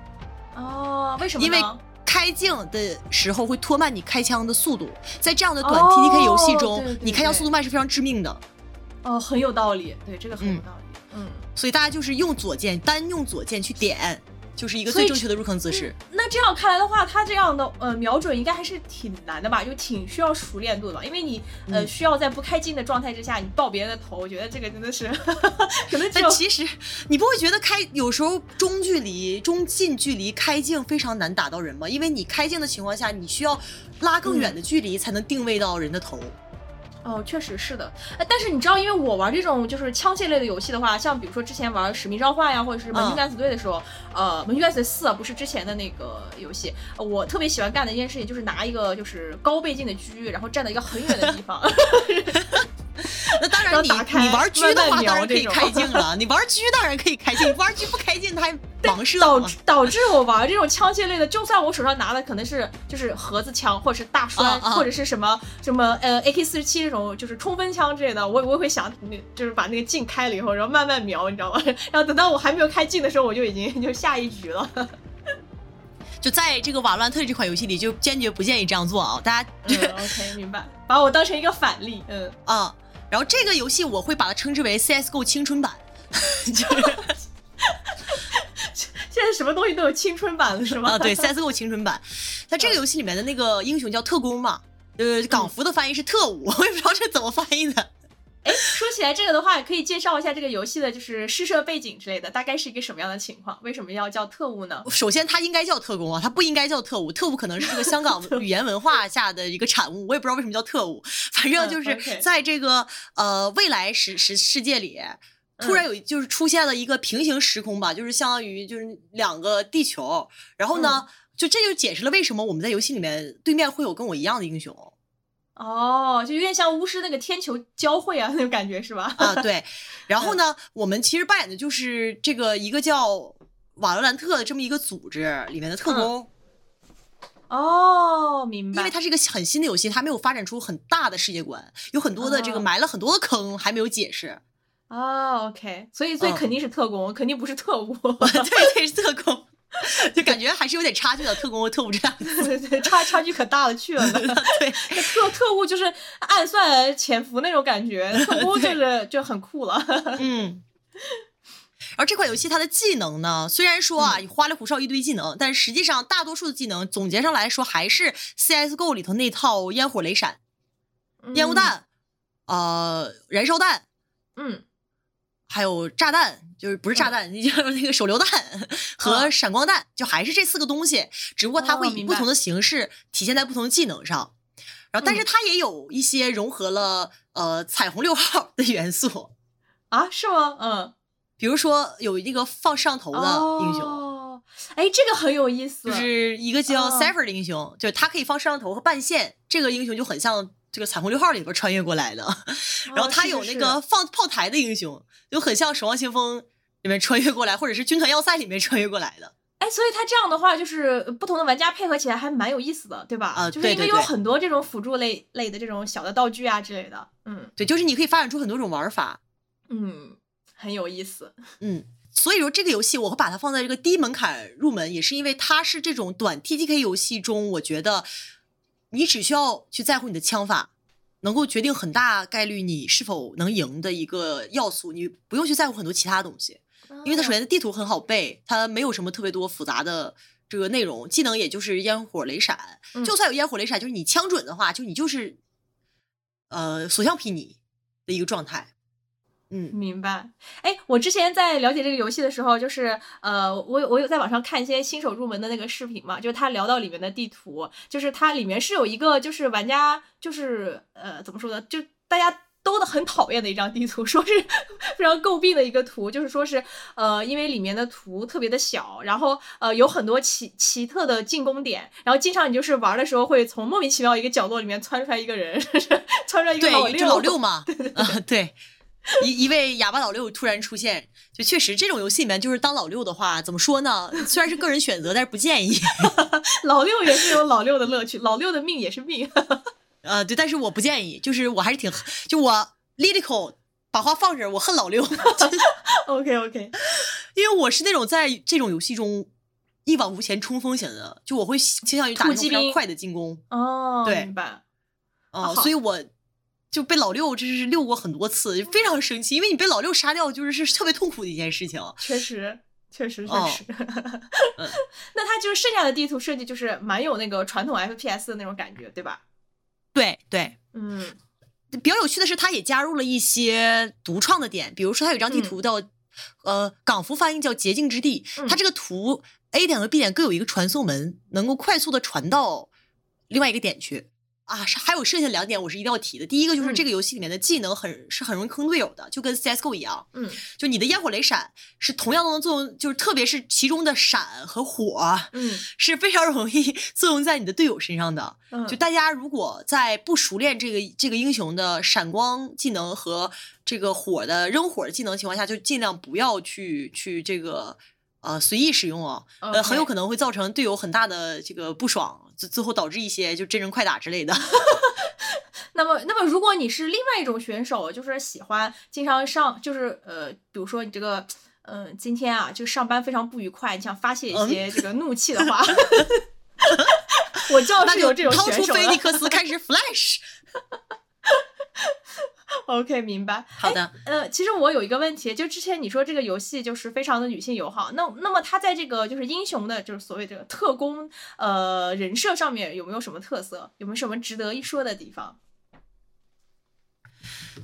B: 哦，为什么？
A: 因为开镜的时候会拖慢你开枪的速度，在这样的短 T T K 游戏中，你开枪速度慢是非常致命的。
B: 哦，很有道理，对，这个很有道理。嗯，
A: 所以大家就是用左键，单用左键去点。就是一个最正确的入坑姿势。
B: 那这样看来的话，他这样的呃瞄准应该还是挺难的吧？就挺需要熟练度的？因为你呃需要在不开镜的状态之下，你爆别人的头，我觉得这个真的是 可能。
A: 但其实你不会觉得开有时候中距离、中近距离开镜非常难打到人吗？因为你开镜的情况下，你需要拉更远的距离才能定位到人的头。
B: 哦，确实是的，但是你知道，因为我玩这种就是枪械类的游戏的话，像比如说之前玩《使命召唤》呀，或者是《盟军敢死队》的时候，呃，《盟军敢死队四》不是之前的那个游戏，我特别喜欢干的一件事情就是拿一个就是高倍镜的狙，然后站在一个很远的地方。
A: 那当然，你你玩狙的话，当然可以开镜了。你玩狙当然可以开镜，玩狙不开镜，它还盲射
B: 导致导致我玩这种枪械类的，就算我手上拿的可能是就是盒子枪，或者是大栓，或者是什么什么呃 AK 四十七这种就是冲锋枪之类的，我我也会想，就是把那个镜开了以后，然后慢慢瞄，你知道吗？然后等到我还没有开镜的时候，我就已经就下一局了。
A: 就在这个瓦乱特这款游戏里，就坚决不建议这样做啊！大家
B: OK 明白，把我当成一个反例，嗯
A: 啊。然后这个游戏我会把它称之为 CSGO 青春版，现
B: 在什么东西都有青春版了是吗？
A: 啊，对，CSGO 青春版，它这个游戏里面的那个英雄叫特工嘛，呃，港服的翻译是特务，我也不知道这怎么翻译的。
B: 哎，说起来这个的话，可以介绍一下这个游戏的，就是试射背景之类的，大概是一个什么样的情况？为什么要叫特务呢？
A: 首先，它应该叫特工啊，它不应该叫特务。特务可能是这个香港 语言文化下的一个产物，我也不知道为什么叫特务。反正就是在这个呃未来时时世界里，突然有就是出现了一个平行时空吧，就是相当于就是两个地球。然后呢，就这就解释了为什么我们在游戏里面对面会有跟我一样的英雄。
B: 哦，就有点像巫师那个天球交汇啊，那种感觉是吧？
A: 啊，对。然后呢，我们其实扮演的就是这个一个叫瓦罗兰特的这么一个组织里面的特工。
B: 哦，明白。
A: 因为它是一个很新的游戏，它没有发展出很大的世界观，有很多的这个埋了很多的坑还没有解释。
B: 哦，OK，所以所以肯定是特工，肯定不是特务。
A: 对对，是特工。就感觉还是有点差距的，特工和特务这样，
B: 对对，差差距可大了去了。
A: 对，
B: 特特务就是暗算潜伏那种感觉，特工就是就很酷了。
A: 嗯。而这款游戏它的技能呢，虽然说啊，你花里胡哨一堆技能，但实际上大多数的技能总结上来说还是 CSGO 里头那套烟火雷闪、烟雾弹、呃燃烧弹，
B: 嗯。
A: 还有炸弹，就是不是炸弹，就是那个手榴弹 和闪光弹，就还是这四个东西，只不过它会以不同的形式体现在不同的技能上。然后，但是它也有一些融合了呃彩虹六号的元素
B: 啊？是吗？嗯，
A: 比如说有一个放摄像头的英雄，哦
B: 哎，这个很有意思，
A: 就是一个叫 Cypher 的英雄，就是它可以放摄像头和半线，这个英雄就很像这个彩虹六号里边穿越过来的。然后他有那个放炮台的英雄。就很像《守望先锋》里面穿越过来，或者是《军团要塞》里面穿越过来的。
B: 哎，所以他这样的话，就是不同的玩家配合起来还蛮有意思的，对吧？
A: 啊，
B: 就是因为有很多这种辅助类类的这种小的道具啊之类的。嗯，
A: 对，就是你可以发展出很多种玩法。
B: 嗯，很有意思。
A: 嗯，所以说这个游戏我会把它放在这个低门槛入门，也是因为它是这种短 T T K 游戏中，我觉得你只需要去在乎你的枪法。能够决定很大概率你是否能赢的一个要素，你不用去在乎很多其他东西，因为它首先的地图很好背，它没有什么特别多复杂的这个内容，技能也就是烟火雷闪，就算有烟火雷闪，就是你枪准的话，就你就是呃所向披靡的一个状态。嗯，
B: 明白。哎，我之前在了解这个游戏的时候，就是呃，我有我有在网上看一些新手入门的那个视频嘛，就是他聊到里面的地图，就是它里面是有一个就是玩家就是呃怎么说呢，就大家都的很讨厌的一张地图，说是 非常诟病的一个图，就是说是呃因为里面的图特别的小，然后呃有很多奇奇特的进攻点，然后经常你就是玩的时候会从莫名其妙一个角落里面窜出来一个人，窜出来一个老六，
A: 老六嘛，啊对。一一位哑巴老六突然出现，就确实这种游戏里面，就是当老六的话，怎么说呢？虽然是个人选择，但是不建议。
B: 老六也是有老六的乐趣，老六的命也是命。
A: 呃，对，但是我不建议，就是我还是挺，就我 Lilico 把话放这，我恨老六。
B: OK OK，
A: 因为我是那种在这种游戏中一往无前冲锋型的，就我会倾向于打那种非常快的进攻。
B: 哦，
A: 对，
B: 明白。
A: 哦，所以我。就被老六，这是溜过很多次，非常生气，因为你被老六杀掉，就是是特别痛苦的一件事情。
B: 确实，确实，确实。那它就是剩下的地图设计，就是蛮有那个传统 FPS 的那种感觉，对吧？
A: 对对，
B: 嗯。
A: 比较有趣的是，它也加入了一些独创的点，比如说它有一张地图叫呃港服翻译叫捷径之地，它这个图 A 点和 B 点各有一个传送门，能够快速的传到另外一个点去。啊，还有剩下两点我是一定要提的。第一个就是这个游戏里面的技能很是很容易坑队友的，就跟 CSGO 一样。
B: 嗯，
A: 就你的烟火雷闪是同样都能作用，就是特别是其中的闪和火，
B: 嗯，
A: 是非常容易 作用在你的队友身上的。
B: 嗯，
A: 就大家如果在不熟练这个这个英雄的闪光技能和这个火的扔火的技能情况下，就尽量不要去去这个。呃，随意使用哦，呃，很有可能会造成队友很大的这个不爽，最最后导致一些就真人快打之类的。
B: 那么，那么如果你是另外一种选手，就是喜欢经常上，就是呃，比如说你这个，嗯，今天啊，就上班非常不愉快，你想发泄一些这个怒气的话，我就是有这种
A: 选手。掏出菲尼克斯开始 flash。
B: OK，明白。
A: 好的，
B: 呃，其实我有一个问题，就之前你说这个游戏就是非常的女性友好，那那么它在这个就是英雄的，就是所谓这个特工呃人设上面有没有什么特色？有没有什么值得一说的地方？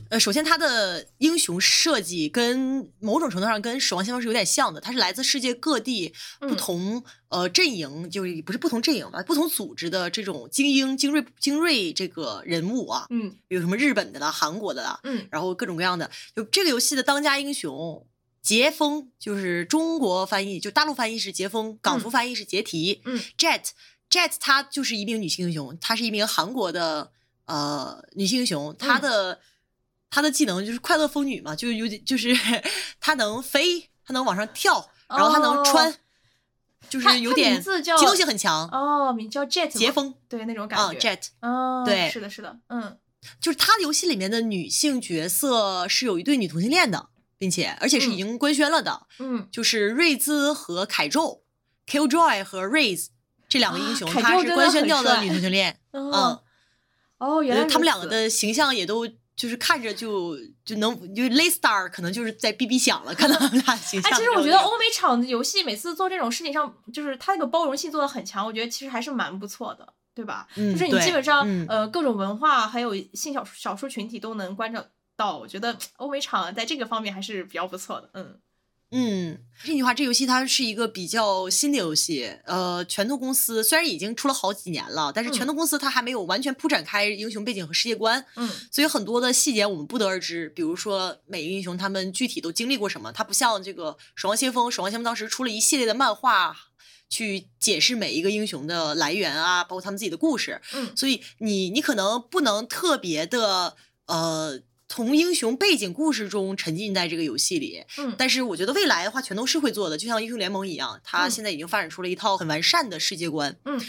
A: 呃，首先，它的英雄设计跟某种程度上跟《守望先锋》是有点像的，它是来自世界各地不同呃阵营，就是不是不同阵营吧，不同组织的这种精英、精锐、精锐这个人物啊，
B: 嗯，
A: 有什么日本的啦、韩国的啦，
B: 嗯，
A: 然后各种各样的。就这个游戏的当家英雄杰峰，就是中国翻译，就大陆翻译是杰峰，港服翻译是杰提，
B: 嗯
A: ，Jet，Jet，她就是一名女性英雄，她是一名韩国的呃女性英雄，她的。他的技能就是快乐风女嘛，就有点就是他能飞，他能往上跳，然后他能穿，就是有点机动性很强
B: 哦，名叫 Jet
A: 杰风，
B: 对那种感
A: 觉，Jet，
B: 哦，
A: 对，
B: 是的，是的，嗯，
A: 就是他的游戏里面的女性角色是有一对女同性恋的，并且而且是已经官宣了的，
B: 嗯，
A: 就是瑞兹和凯宙，Killjoy 和 Raze 这两个英雄，他是官宣掉的女同性恋，嗯，
B: 哦，原来
A: 他们两个的形象也都。就是看着就就能就 Lay Star 可能就是在哔哔响了，看到 他形象。
B: 哎，其实我觉得欧美厂的游戏每次做这种事情上，就是它那个包容性做的很强，我觉得其实还是蛮不错的，对吧？就是你基本上呃各种文化还有性小少数群体都能关照到，我觉得欧美厂在这个方面还是比较不错的，嗯。
A: 嗯，这句话，这游戏它是一个比较新的游戏。呃，拳头公司虽然已经出了好几年了，但是拳头公司它还没有完全铺展开英雄背景和世界观。
B: 嗯，
A: 所以很多的细节我们不得而知。比如说每个英雄他们具体都经历过什么，它不像这个《守望先锋》，《守望先锋》当时出了一系列的漫画，去解释每一个英雄的来源啊，包括他们自己的故事。
B: 嗯，
A: 所以你你可能不能特别的呃。从英雄背景故事中沉浸在这个游戏里，
B: 嗯，
A: 但是我觉得未来的话全都是会做的，就像英雄联盟一样，它现在已经发展出了一套很完善的世界观，
B: 嗯。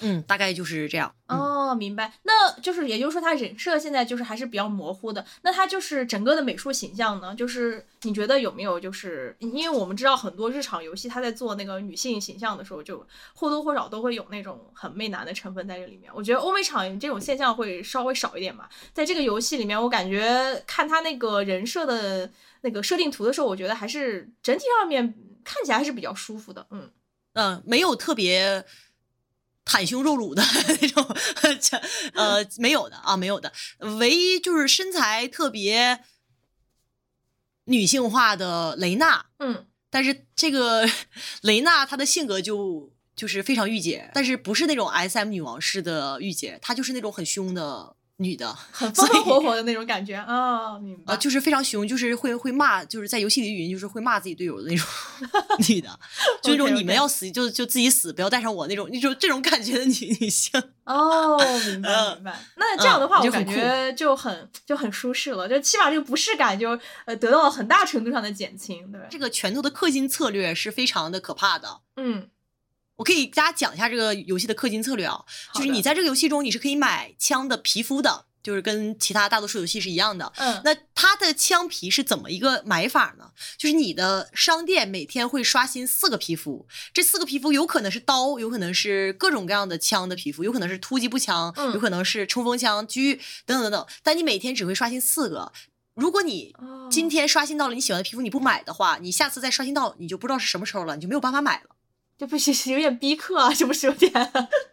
A: 嗯，大概就是这样。
B: 哦，明白。那就是，也就是说，他人设现在就是还是比较模糊的。那他就是整个的美术形象呢？就是你觉得有没有？就是因为我们知道很多日常游戏，他在做那个女性形象的时候，就或多或少都会有那种很媚男的成分在这里面。我觉得欧美厂这种现象会稍微少一点吧。在这个游戏里面，我感觉看他那个人设的那个设定图的时候，我觉得还是整体上面看起来还是比较舒服的。嗯
A: 嗯，没有特别。袒胸露乳的 那种，呃，没有的啊，没有的。唯一就是身材特别女性化的雷娜，
B: 嗯，
A: 但是这个 雷娜她的性格就就是非常御姐，但是不是那种 S M 女王式的御姐，她就是那种很凶的。女的
B: 很风风火火的那种感觉啊，明白
A: 啊，就是非常凶，就是会会骂，就是在游戏里语音就是会骂自己队友的那种 女的，就那种你们要死就就自己死，不要带上我那种那种这种感觉的女女性。
B: 哦，明白明白。那这样的话，我感觉就很就很舒适了，就起码这个不适感就呃得到了很大程度上的减轻，对
A: 这个拳头的氪金策略是非常的可怕的。
B: 嗯。
A: 我可以给大家讲一下这个游戏的氪金策略啊，就是你在这个游戏中你是可以买枪的皮肤的，就是跟其他大多数游戏是一样的。
B: 嗯，
A: 那它的枪皮是怎么一个买法呢？就是你的商店每天会刷新四个皮肤，这四个皮肤有可能是刀，有可能是各种各样的枪的皮肤，有可能是突击步枪，有可能是冲锋枪、狙等等等等。但你每天只会刷新四个。如果你今天刷新到了你喜欢的皮肤，你不买的话，你下次再刷新到你就不知道是什么时候了，你就没有办法买了。
B: 这不是有点逼氪啊？是不是有点？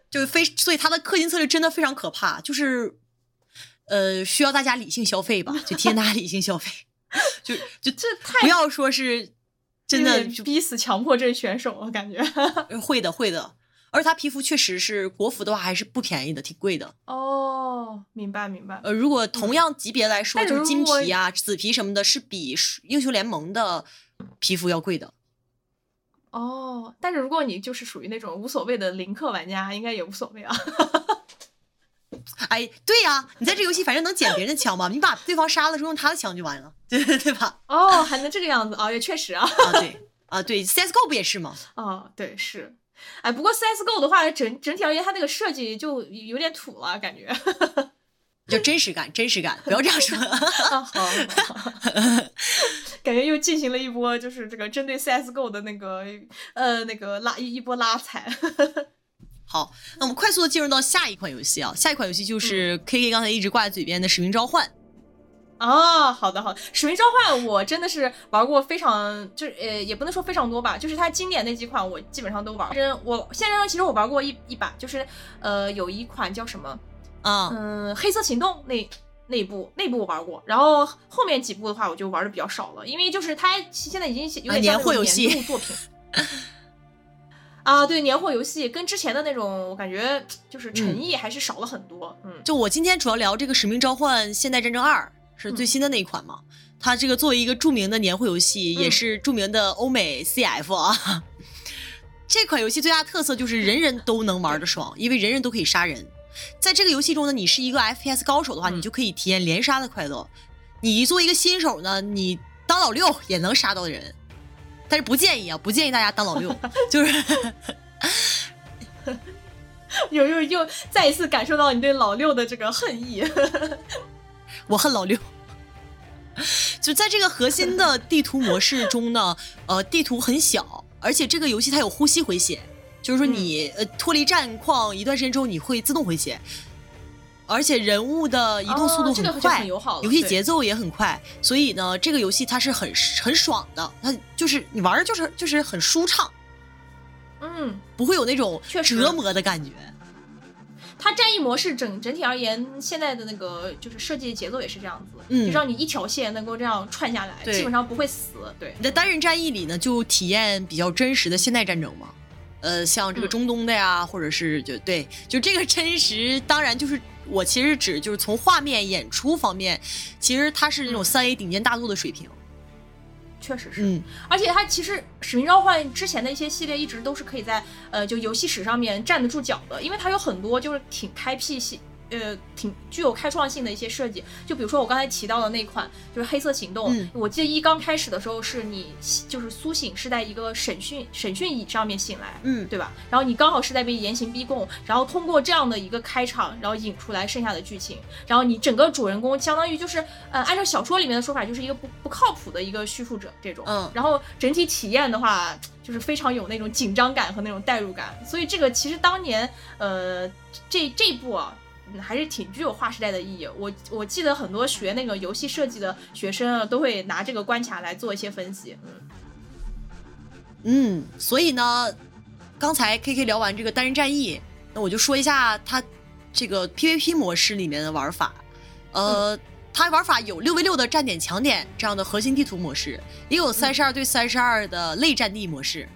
A: 就是非，所以他的氪金策略真的非常可怕，就是呃，需要大家理性消费吧，就提醒大家理性消费，就就
B: 这太
A: 不要说是真的
B: 逼死强迫症选手，我感觉
A: 会的会的，而他皮肤确实是国服的话还是不便宜的，挺贵的。
B: 哦，明白明白。
A: 呃，如果同样级别来说，就是金皮啊、紫皮什么的，是比英雄联盟的皮肤要贵的。
B: 哦，但是如果你就是属于那种无所谓的零氪玩家，应该也无所谓啊。
A: 哎，对呀，你在这游戏反正能捡别人的枪嘛，你把对方杀了之后用他的枪就完了，对对吧？
B: 哦，还能这个样子啊？也确实啊。
A: 啊，对啊，对，CSGO 不也是吗？
B: 哦，对，是。哎，不过 CSGO 的话，整整体而言，它那个设计就有点土了，感觉。
A: 就真实感，真实感，不要这样说。
B: 好，感觉又进行了一波，就是这个针对 CSGO 的那个呃那个拉一一波拉踩。
A: 好，那我们快速的进入到下一款游戏啊，下一款游戏就是 K K 刚才一直挂在嘴边的《使命召唤》。
B: 啊，好的好的，《使命召唤》我真的是玩过非常，就是呃也不能说非常多吧，就是它经典那几款我基本上都玩。真，我现在其实我玩过一一把，就是呃有一款叫什么？嗯，黑色行动那那一部那部我玩过，然后后面几部的话我就玩的比较少了，因为就是它现在已经有点
A: 年货游
B: 戏作品 啊，对年货游戏跟之前的那种我感觉就是诚意还是少了很多。嗯，
A: 就我今天主要聊这个《使命召唤：现代战争二》是最新的那一款嘛，它这个作为一个著名的年货游戏，也是著名的欧美 CF 啊。这款游戏最大特色就是人人都能玩的爽，因为人人都可以杀人。在这个游戏中呢，你是一个 FPS 高手的话，你就可以体验连杀的快乐。你作为一个新手呢，你当老六也能杀到人。但是不建议啊，不建议大家当老六，就是
B: 又又又再一次感受到你对老六的这个恨意。
A: 我恨老六。就在这个核心的地图模式中呢，呃，地图很小，而且这个游戏它有呼吸回血，就是说你呃脱离战况一段时间之后，你会自动回血。而且人物的移动速度很快，游戏节奏也很快，所以呢，这个游戏它是很很爽的，它就是你玩就是就是很舒畅，
B: 嗯，
A: 不会有那种折磨的感觉。
B: 它战役模式整整体而言，现在的那个就是设计节奏也是这样子，嗯，就让你一条线能够这样串下来，基本上不会死。对，
A: 你的单人战役里呢，就体验比较真实的现代战争嘛，呃，像这个中东的呀，或者是就对，就这个真实，当然就是。我其实指就是从画面演出方面，其实它是那种三 A 顶尖大作的水平，
B: 确实是。嗯，而且它其实《使命召唤》之前的一些系列一直都是可以在呃就游戏史上面站得住脚的，因为它有很多就是挺开辟性。呃，挺具有开创性的一些设计，就比如说我刚才提到的那款，就是《黑色行动》。我记得一刚开始的时候，是你就是苏醒是在一个审讯审讯椅上面醒来，
A: 嗯，
B: 对吧？然后你刚好是在被严刑逼供，然后通过这样的一个开场，然后引出来剩下的剧情，然后你整个主人公相当于就是呃，按照小说里面的说法，就是一个不不靠谱的一个叙述者这种，
A: 嗯，
B: 然后整体体验的话，就是非常有那种紧张感和那种代入感，所以这个其实当年呃这这部啊。还是挺具有划时代的意义。我我记得很多学那个游戏设计的学生啊，都会拿这个关卡来做一些分析。嗯，
A: 嗯，所以呢，刚才 K K 聊完这个单人战役，那我就说一下它这个 PVP 模式里面的玩法。呃，它玩法有六 v 六的站点抢点这样的核心地图模式，也有三十二对三十二的类战地模式。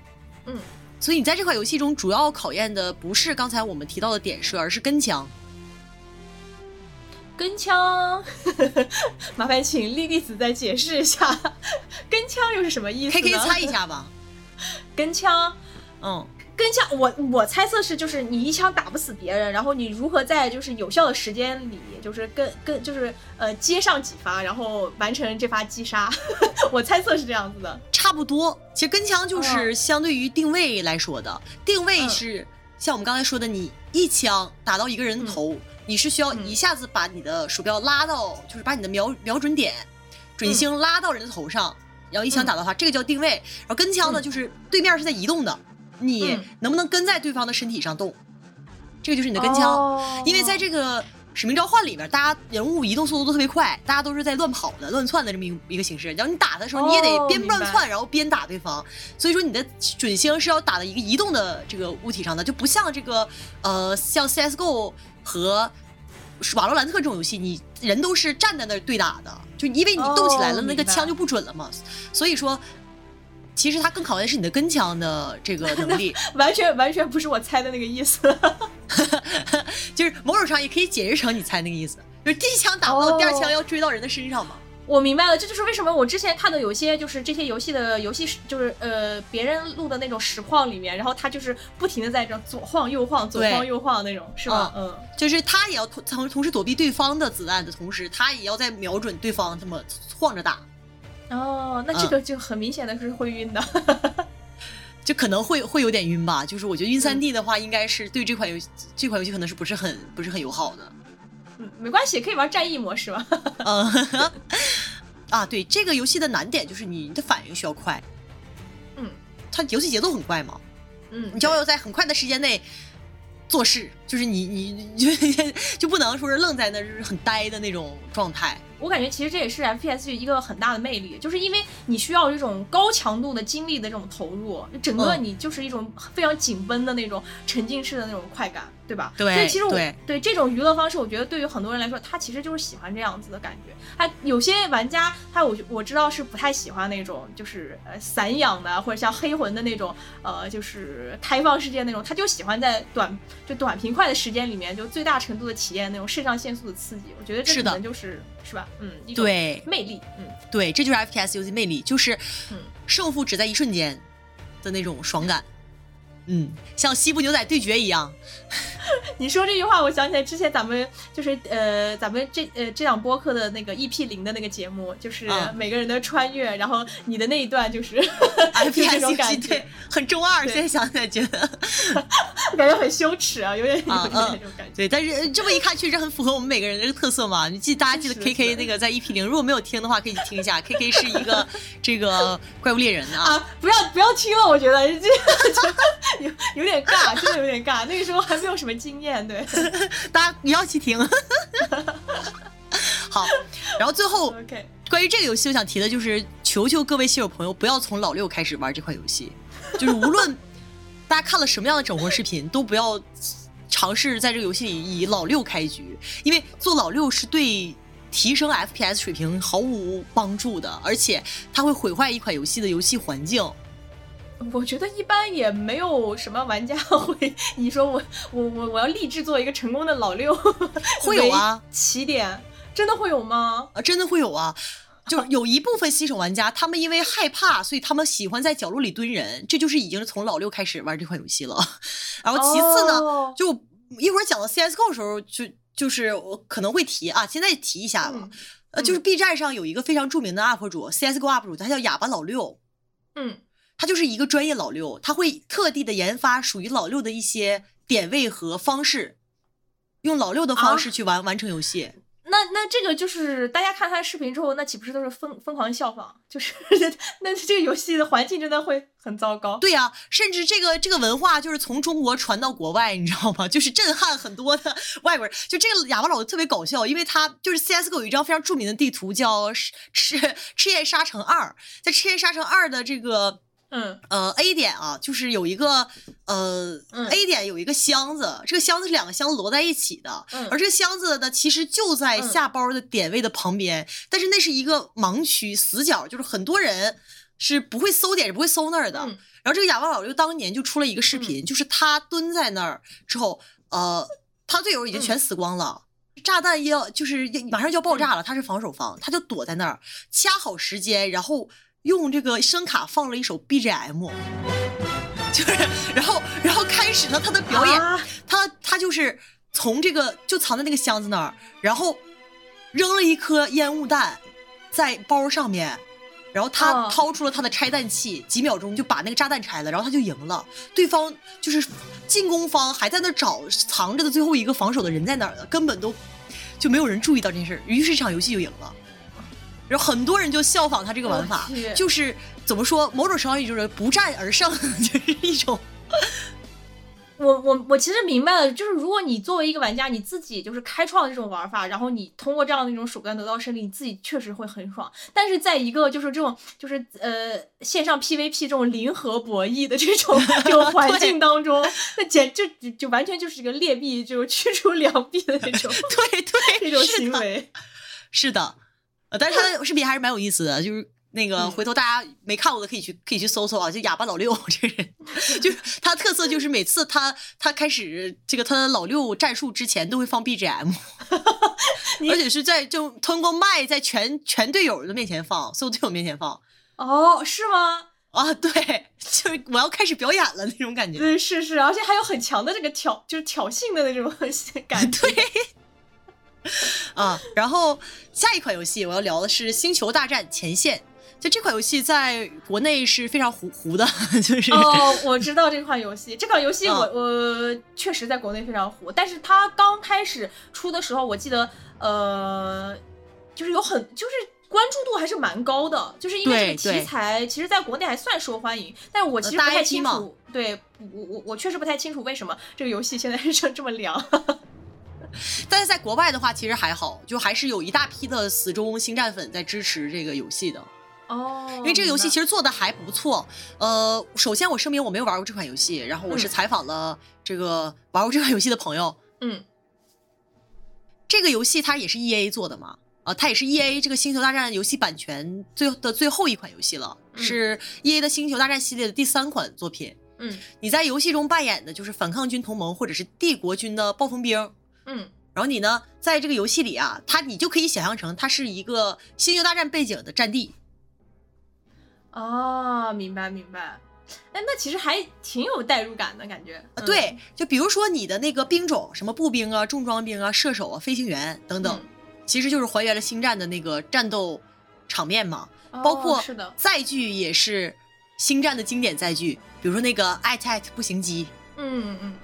B: 嗯，
A: 所以你在这款游戏中主要考验的不是刚才我们提到的点射，而是跟枪。
B: 跟枪，麻烦请莉莉子再解释一下，跟枪又是什么意思
A: 呢？可以猜一下吧。
B: 跟枪，
A: 嗯，
B: 跟枪，我我猜测是就是你一枪打不死别人，然后你如何在就是有效的时间里，就是跟跟就是呃接上几发，然后完成这发击杀。我猜测是这样子的，
A: 差不多。其实跟枪就是相对于定位来说的，定位是像我们刚才说的，你一枪打到一个人的头。你是需要一下子把你的鼠标拉到，就是把你的瞄瞄准点、准星拉到人的头上，然后一枪打到他，这个叫定位。然后跟枪呢，就是对面是在移动的，你能不能跟在对方的身体上动，这个就是你的跟枪。因为在这个使命召唤里面，大家人物移动速度都特别快，大家都是在乱跑的、乱窜的这么一一个形式。然后你打的时候，你也得边乱窜，然后边打对方。所以说你的准星是要打到一个移动的这个物体上的，就不像这个呃，像 CSGO。和瓦罗兰特这种游戏，你人都是站在那儿对打的，就因为你动起来了，那个枪就不准了嘛。所以说，其实它更考验是你的跟枪的这个 能力。
B: 完全完全不是我猜的那个意思，
A: 就是某种上也可以解释成你猜那个意思，就是第一枪打不到，第二枪要追到人的身上嘛。
B: 我明白了，这就是为什么我之前看到有些就是这些游戏的游戏，就是呃别人录的那种实况里面，然后他就是不停的在这左晃右晃，左晃右晃那种，是吧？嗯，
A: 就是他也要同同同时躲避对方的子弹的同时，他也要在瞄准对方这么晃着打。
B: 哦，那这个就很明显的是会晕的，
A: 就可能会会有点晕吧。就是我觉得晕三 D 的话，应该是对这款游戏这款游戏可能是不是很不是很友好的。
B: 嗯，没关系，可以玩战役模式嘛。
A: 嗯，啊，对，这个游戏的难点就是你的反应需要快。
B: 嗯，
A: 它游戏节奏很快嘛。
B: 嗯，
A: 你就要在很快的时间内做事，就是你你你就 就不能说是愣在那，就是很呆的那种状态。
B: 我感觉其实这也是 FPS 一个很大的魅力，就是因为你需要这种高强度的精力的这种投入，整个你就是一种非常紧绷的那种沉浸式的那种快感。对吧？
A: 对，
B: 所以其实我
A: 对
B: 这种娱乐方式，我觉得对于很多人来说，他其实就是喜欢这样子的感觉。他有些玩家，他我我知道是不太喜欢那种就是呃散养的，或者像黑魂的那种呃就是开放世界那种，他就喜欢在短就短平快的时间里面，就最大程度的体验那种肾上腺素的刺激。我觉得这可能就是是吧？嗯，
A: 对，
B: 魅力，嗯，
A: 对，这就是 FPS 游戏魅力，就是胜负只在一瞬间的那种爽感。嗯，像西部牛仔对决一样。
B: 你说这句话，我想起来之前咱们就是呃，咱们这呃这档播客的那个 EP 零的那个节目，就是每个人的穿越，然后你的那一段就是
A: IP
B: 这种感
A: 觉，很中二。现在想起来觉得
B: 感觉很羞耻啊，有点有点那种感觉。
A: 对，但是这么一看，确实很符合我们每个人的这个特色嘛。你记大家记得 KK 那个在 EP 零，如果没有听的话，可以听一下。KK 是一个这个怪物猎人
B: 啊，不要不要听了，我觉得这有有点尬，真的有点尬。那个时候还没有什么经验，对，
A: 大家要去听。好，然后最后 关于这个游戏，我想提的就是，求求各位新手朋友不要从老六开始玩这款游戏，就是无论大家看了什么样的整活视频，都不要尝试在这个游戏里以老六开局，因为做老六是对提升 FPS 水平毫无帮助的，而且它会毁坏一款游戏的游戏环境。
B: 我觉得一般也没有什么玩家 会，你说我我我我要立志做一个成功的老六，
A: 会有啊，
B: 起点真的会有吗？
A: 啊，真的会有啊，就有一部分新手玩家，他们因为害怕，所以他们喜欢在角落里蹲人，这就是已经是从老六开始玩这款游戏了。然后其次呢，就一会儿讲到 CSGO 的时候，就就是我可能会提啊，现在提一下吧，呃，就是 B 站上有一个非常著名的 UP 主，CSGO UP 主，他叫哑巴老六，
B: 嗯。
A: 他就是一个专业老六，他会特地的研发属于老六的一些点位和方式，用老六的方式去完完成游戏。
B: 那那这个就是大家看他的视频之后，那岂不是都是疯疯狂效仿？就是那这个游戏的环境真的会很糟糕。
A: 对呀，甚至这个这个文化就是从中国传到国外，你知道吗？就是震撼很多的外国人。就这个哑巴老六特别搞笑，因为他就是 CSGO 有一张非常著名的地图叫赤赤焰沙城二，在赤焰沙城二的这个。
B: 嗯。
A: 呃，A 点啊，就是有一个呃，A 点有一个箱子，这个箱子是两个箱子摞在一起的，而这个箱子呢，其实就在下包的点位的旁边，但是那是一个盲区死角，就是很多人是不会搜点，是不会搜那儿的。然后这个哑巴老六当年就出了一个视频，就是他蹲在那儿之后，呃，他队友已经全死光了，炸弹要就是马上就要爆炸了，他是防守方，他就躲在那儿掐好时间，然后。用这个声卡放了一首 BGM，就是，然后，然后开始了他的表演。他他就是从这个就藏在那个箱子那儿，然后扔了一颗烟雾弹在包上面，然后他掏出了他的拆弹器，几秒钟就把那个炸弹拆了，然后他就赢了。对方就是进攻方还在那找藏着的最后一个防守的人在哪儿呢？根本都就没有人注意到这件事，于是这场游戏就赢了。然后很多人就效仿他这个玩法，就是怎么说，某种程度上就是不战而胜，就是一种。
B: 我我我其实明白了，就是如果你作为一个玩家，你自己就是开创这种玩法，然后你通过这样的一种手段得到胜利，你自己确实会很爽。但是在一个就是这种就是呃线上 PVP 这种零和博弈的这种 这种环境当中，那简就就完全就是一个劣币就驱逐良币的那种，
A: 对对，
B: 这种行为，
A: 是的。但是他的视频还是蛮有意思的，就是那个回头大家没看过的可以去可以去搜搜啊，就哑巴老六这个人，就是他特色就是每次他他开始这个他的老六战术之前都会放 BGM，而且是在就通过麦在全全队友的面前放，所有队友面前放。
B: 哦，是吗？
A: 啊，对，就是我要开始表演了那种感觉。
B: 对，是是，而且还有很强的这个挑就是挑衅的那种 感
A: 觉。对。啊，然后下一款游戏我要聊的是《星球大战前线》。就这款游戏在国内是非常糊糊的，就是
B: 哦，我知道这款游戏。这款游戏我我确实在国内非常糊，但是它刚开始出的时候，我记得呃，就是有很就是关注度还是蛮高的，就是因为这个题材其实在国内还算受欢迎。但是我其实不太清楚，对我我我确实不太清楚为什么这个游戏现在是这么凉。
A: 但是在国外的话，其实还好，就还是有一大批的死忠星战粉在支持这个游戏的
B: 哦。
A: 因为这个游戏其实做的还不错。呃，首先我声明我没有玩过这款游戏，然后我是采访了这个玩过这款游戏的朋友。
B: 嗯，
A: 这个游戏它也是 E A 做的嘛？啊，它也是 E A 这个星球大战游戏版权最的最后一款游戏了，是 E A 的星球大战系列的第三款作品。
B: 嗯，
A: 你在游戏中扮演的就是反抗军同盟或者是帝国军的暴风兵。
B: 嗯，
A: 然后你呢，在这个游戏里啊，它你就可以想象成它是一个星球大战背景的战地。
B: 哦，明白明白。哎，那其实还挺有代入感的感觉。
A: 对，就比如说你的那个兵种，什么步兵啊、重装兵啊、射手啊、飞行员等等，其实就是还原了星战的那个战斗场面嘛。包括载具也是星战的经典载具，比如说那个 i t a t 步行机，
B: 嗯嗯，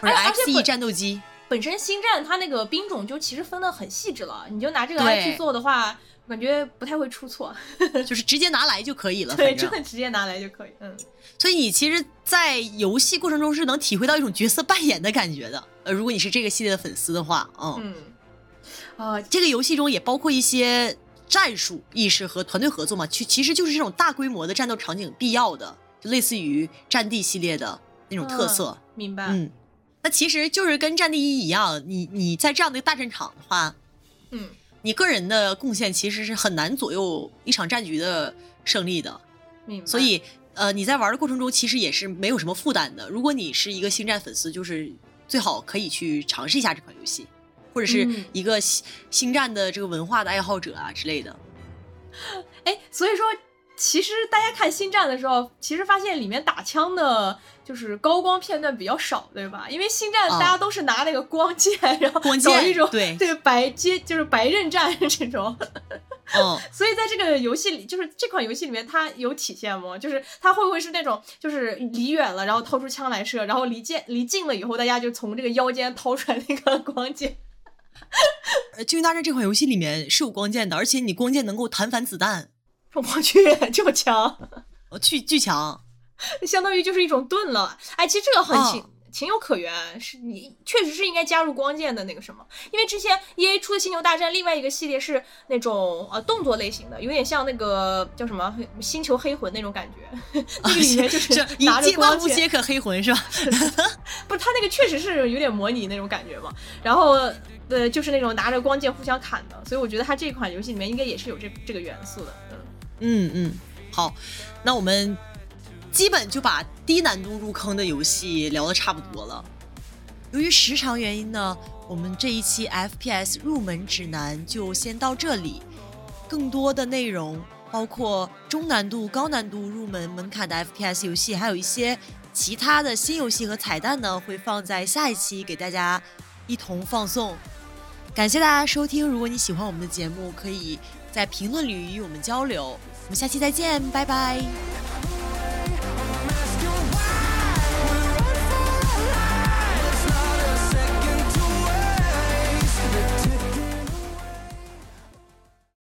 A: 或者 X E 战斗机。
B: 本身星战它那个兵种就其实分的很细致了，你就拿这个来去做的话。感觉不太会出错，
A: 就是直接拿来就可以了。
B: 对，真的直接拿来就可以。嗯，
A: 所以你其实，在游戏过程中是能体会到一种角色扮演的感觉的。呃，如果你是这个系列的粉丝的话，
B: 嗯，啊，
A: 这个游戏中也包括一些战术意识和团队合作嘛，其其实就是这种大规模的战斗场景必要的，就类似于战地系列的那种特色。
B: 明白。
A: 嗯，那其实就是跟战地一一样，你你在这样的大战场的话，
B: 嗯。
A: 你个人的贡献其实是很难左右一场战局的胜利的，所以呃你在玩的过程中其实也是没有什么负担的。如果你是一个星战粉丝，就是最好可以去尝试一下这款游戏，或者是一个星星战的这个文化的爱好者啊之类的。
B: 哎，所以说。其实大家看《星战》的时候，其实发现里面打枪的，就是高光片段比较少，对吧？因为《星战》大家都是拿那个光剑，然后搞一种
A: 对
B: 对白接，就是白刃战这种。
A: 嗯，
B: 所以在这个游戏里，就是这款游戏里面，它有体现吗？就是它会不会是那种，就是离远了，然后掏出枪来射，然后离近离近了以后，大家就从这个腰间掏出来那个光剑？
A: 呃，《星球大战》这款游戏里面是有光剑的，而且你光剑能够弹反子弹。
B: 我去，这么强！
A: 我去，巨强，
B: 相当于就是一种盾了。哎，其实这个很情情有可原，是你确实是应该加入光剑的那个什么，因为之前 E A 出的《星球大战》另外一个系列是那种呃动作类型的，有点像那个叫什么《星球黑魂》那种感觉，那个里面就是拿着光
A: 剑，皆可黑魂是吧？
B: 不是，他那个确实是有点模拟那种感觉嘛。然后呃，就是那种拿着光剑互相砍的，所以我觉得他这款游戏里面应该也是有这这个元素的。
A: 嗯嗯，好，那我们基本就把低难度入坑的游戏聊的差不多了。由于时长原因呢，我们这一期 FPS 入门指南就先到这里。更多的内容，包括中难度、高难度入门门槛的 FPS 游戏，还有一些其他的新游戏和彩蛋呢，会放在下一期给大家一同放送。感谢大家收听，如果你喜欢我们的节目，可以。在评论里与我们交流。我们下期再见拜拜。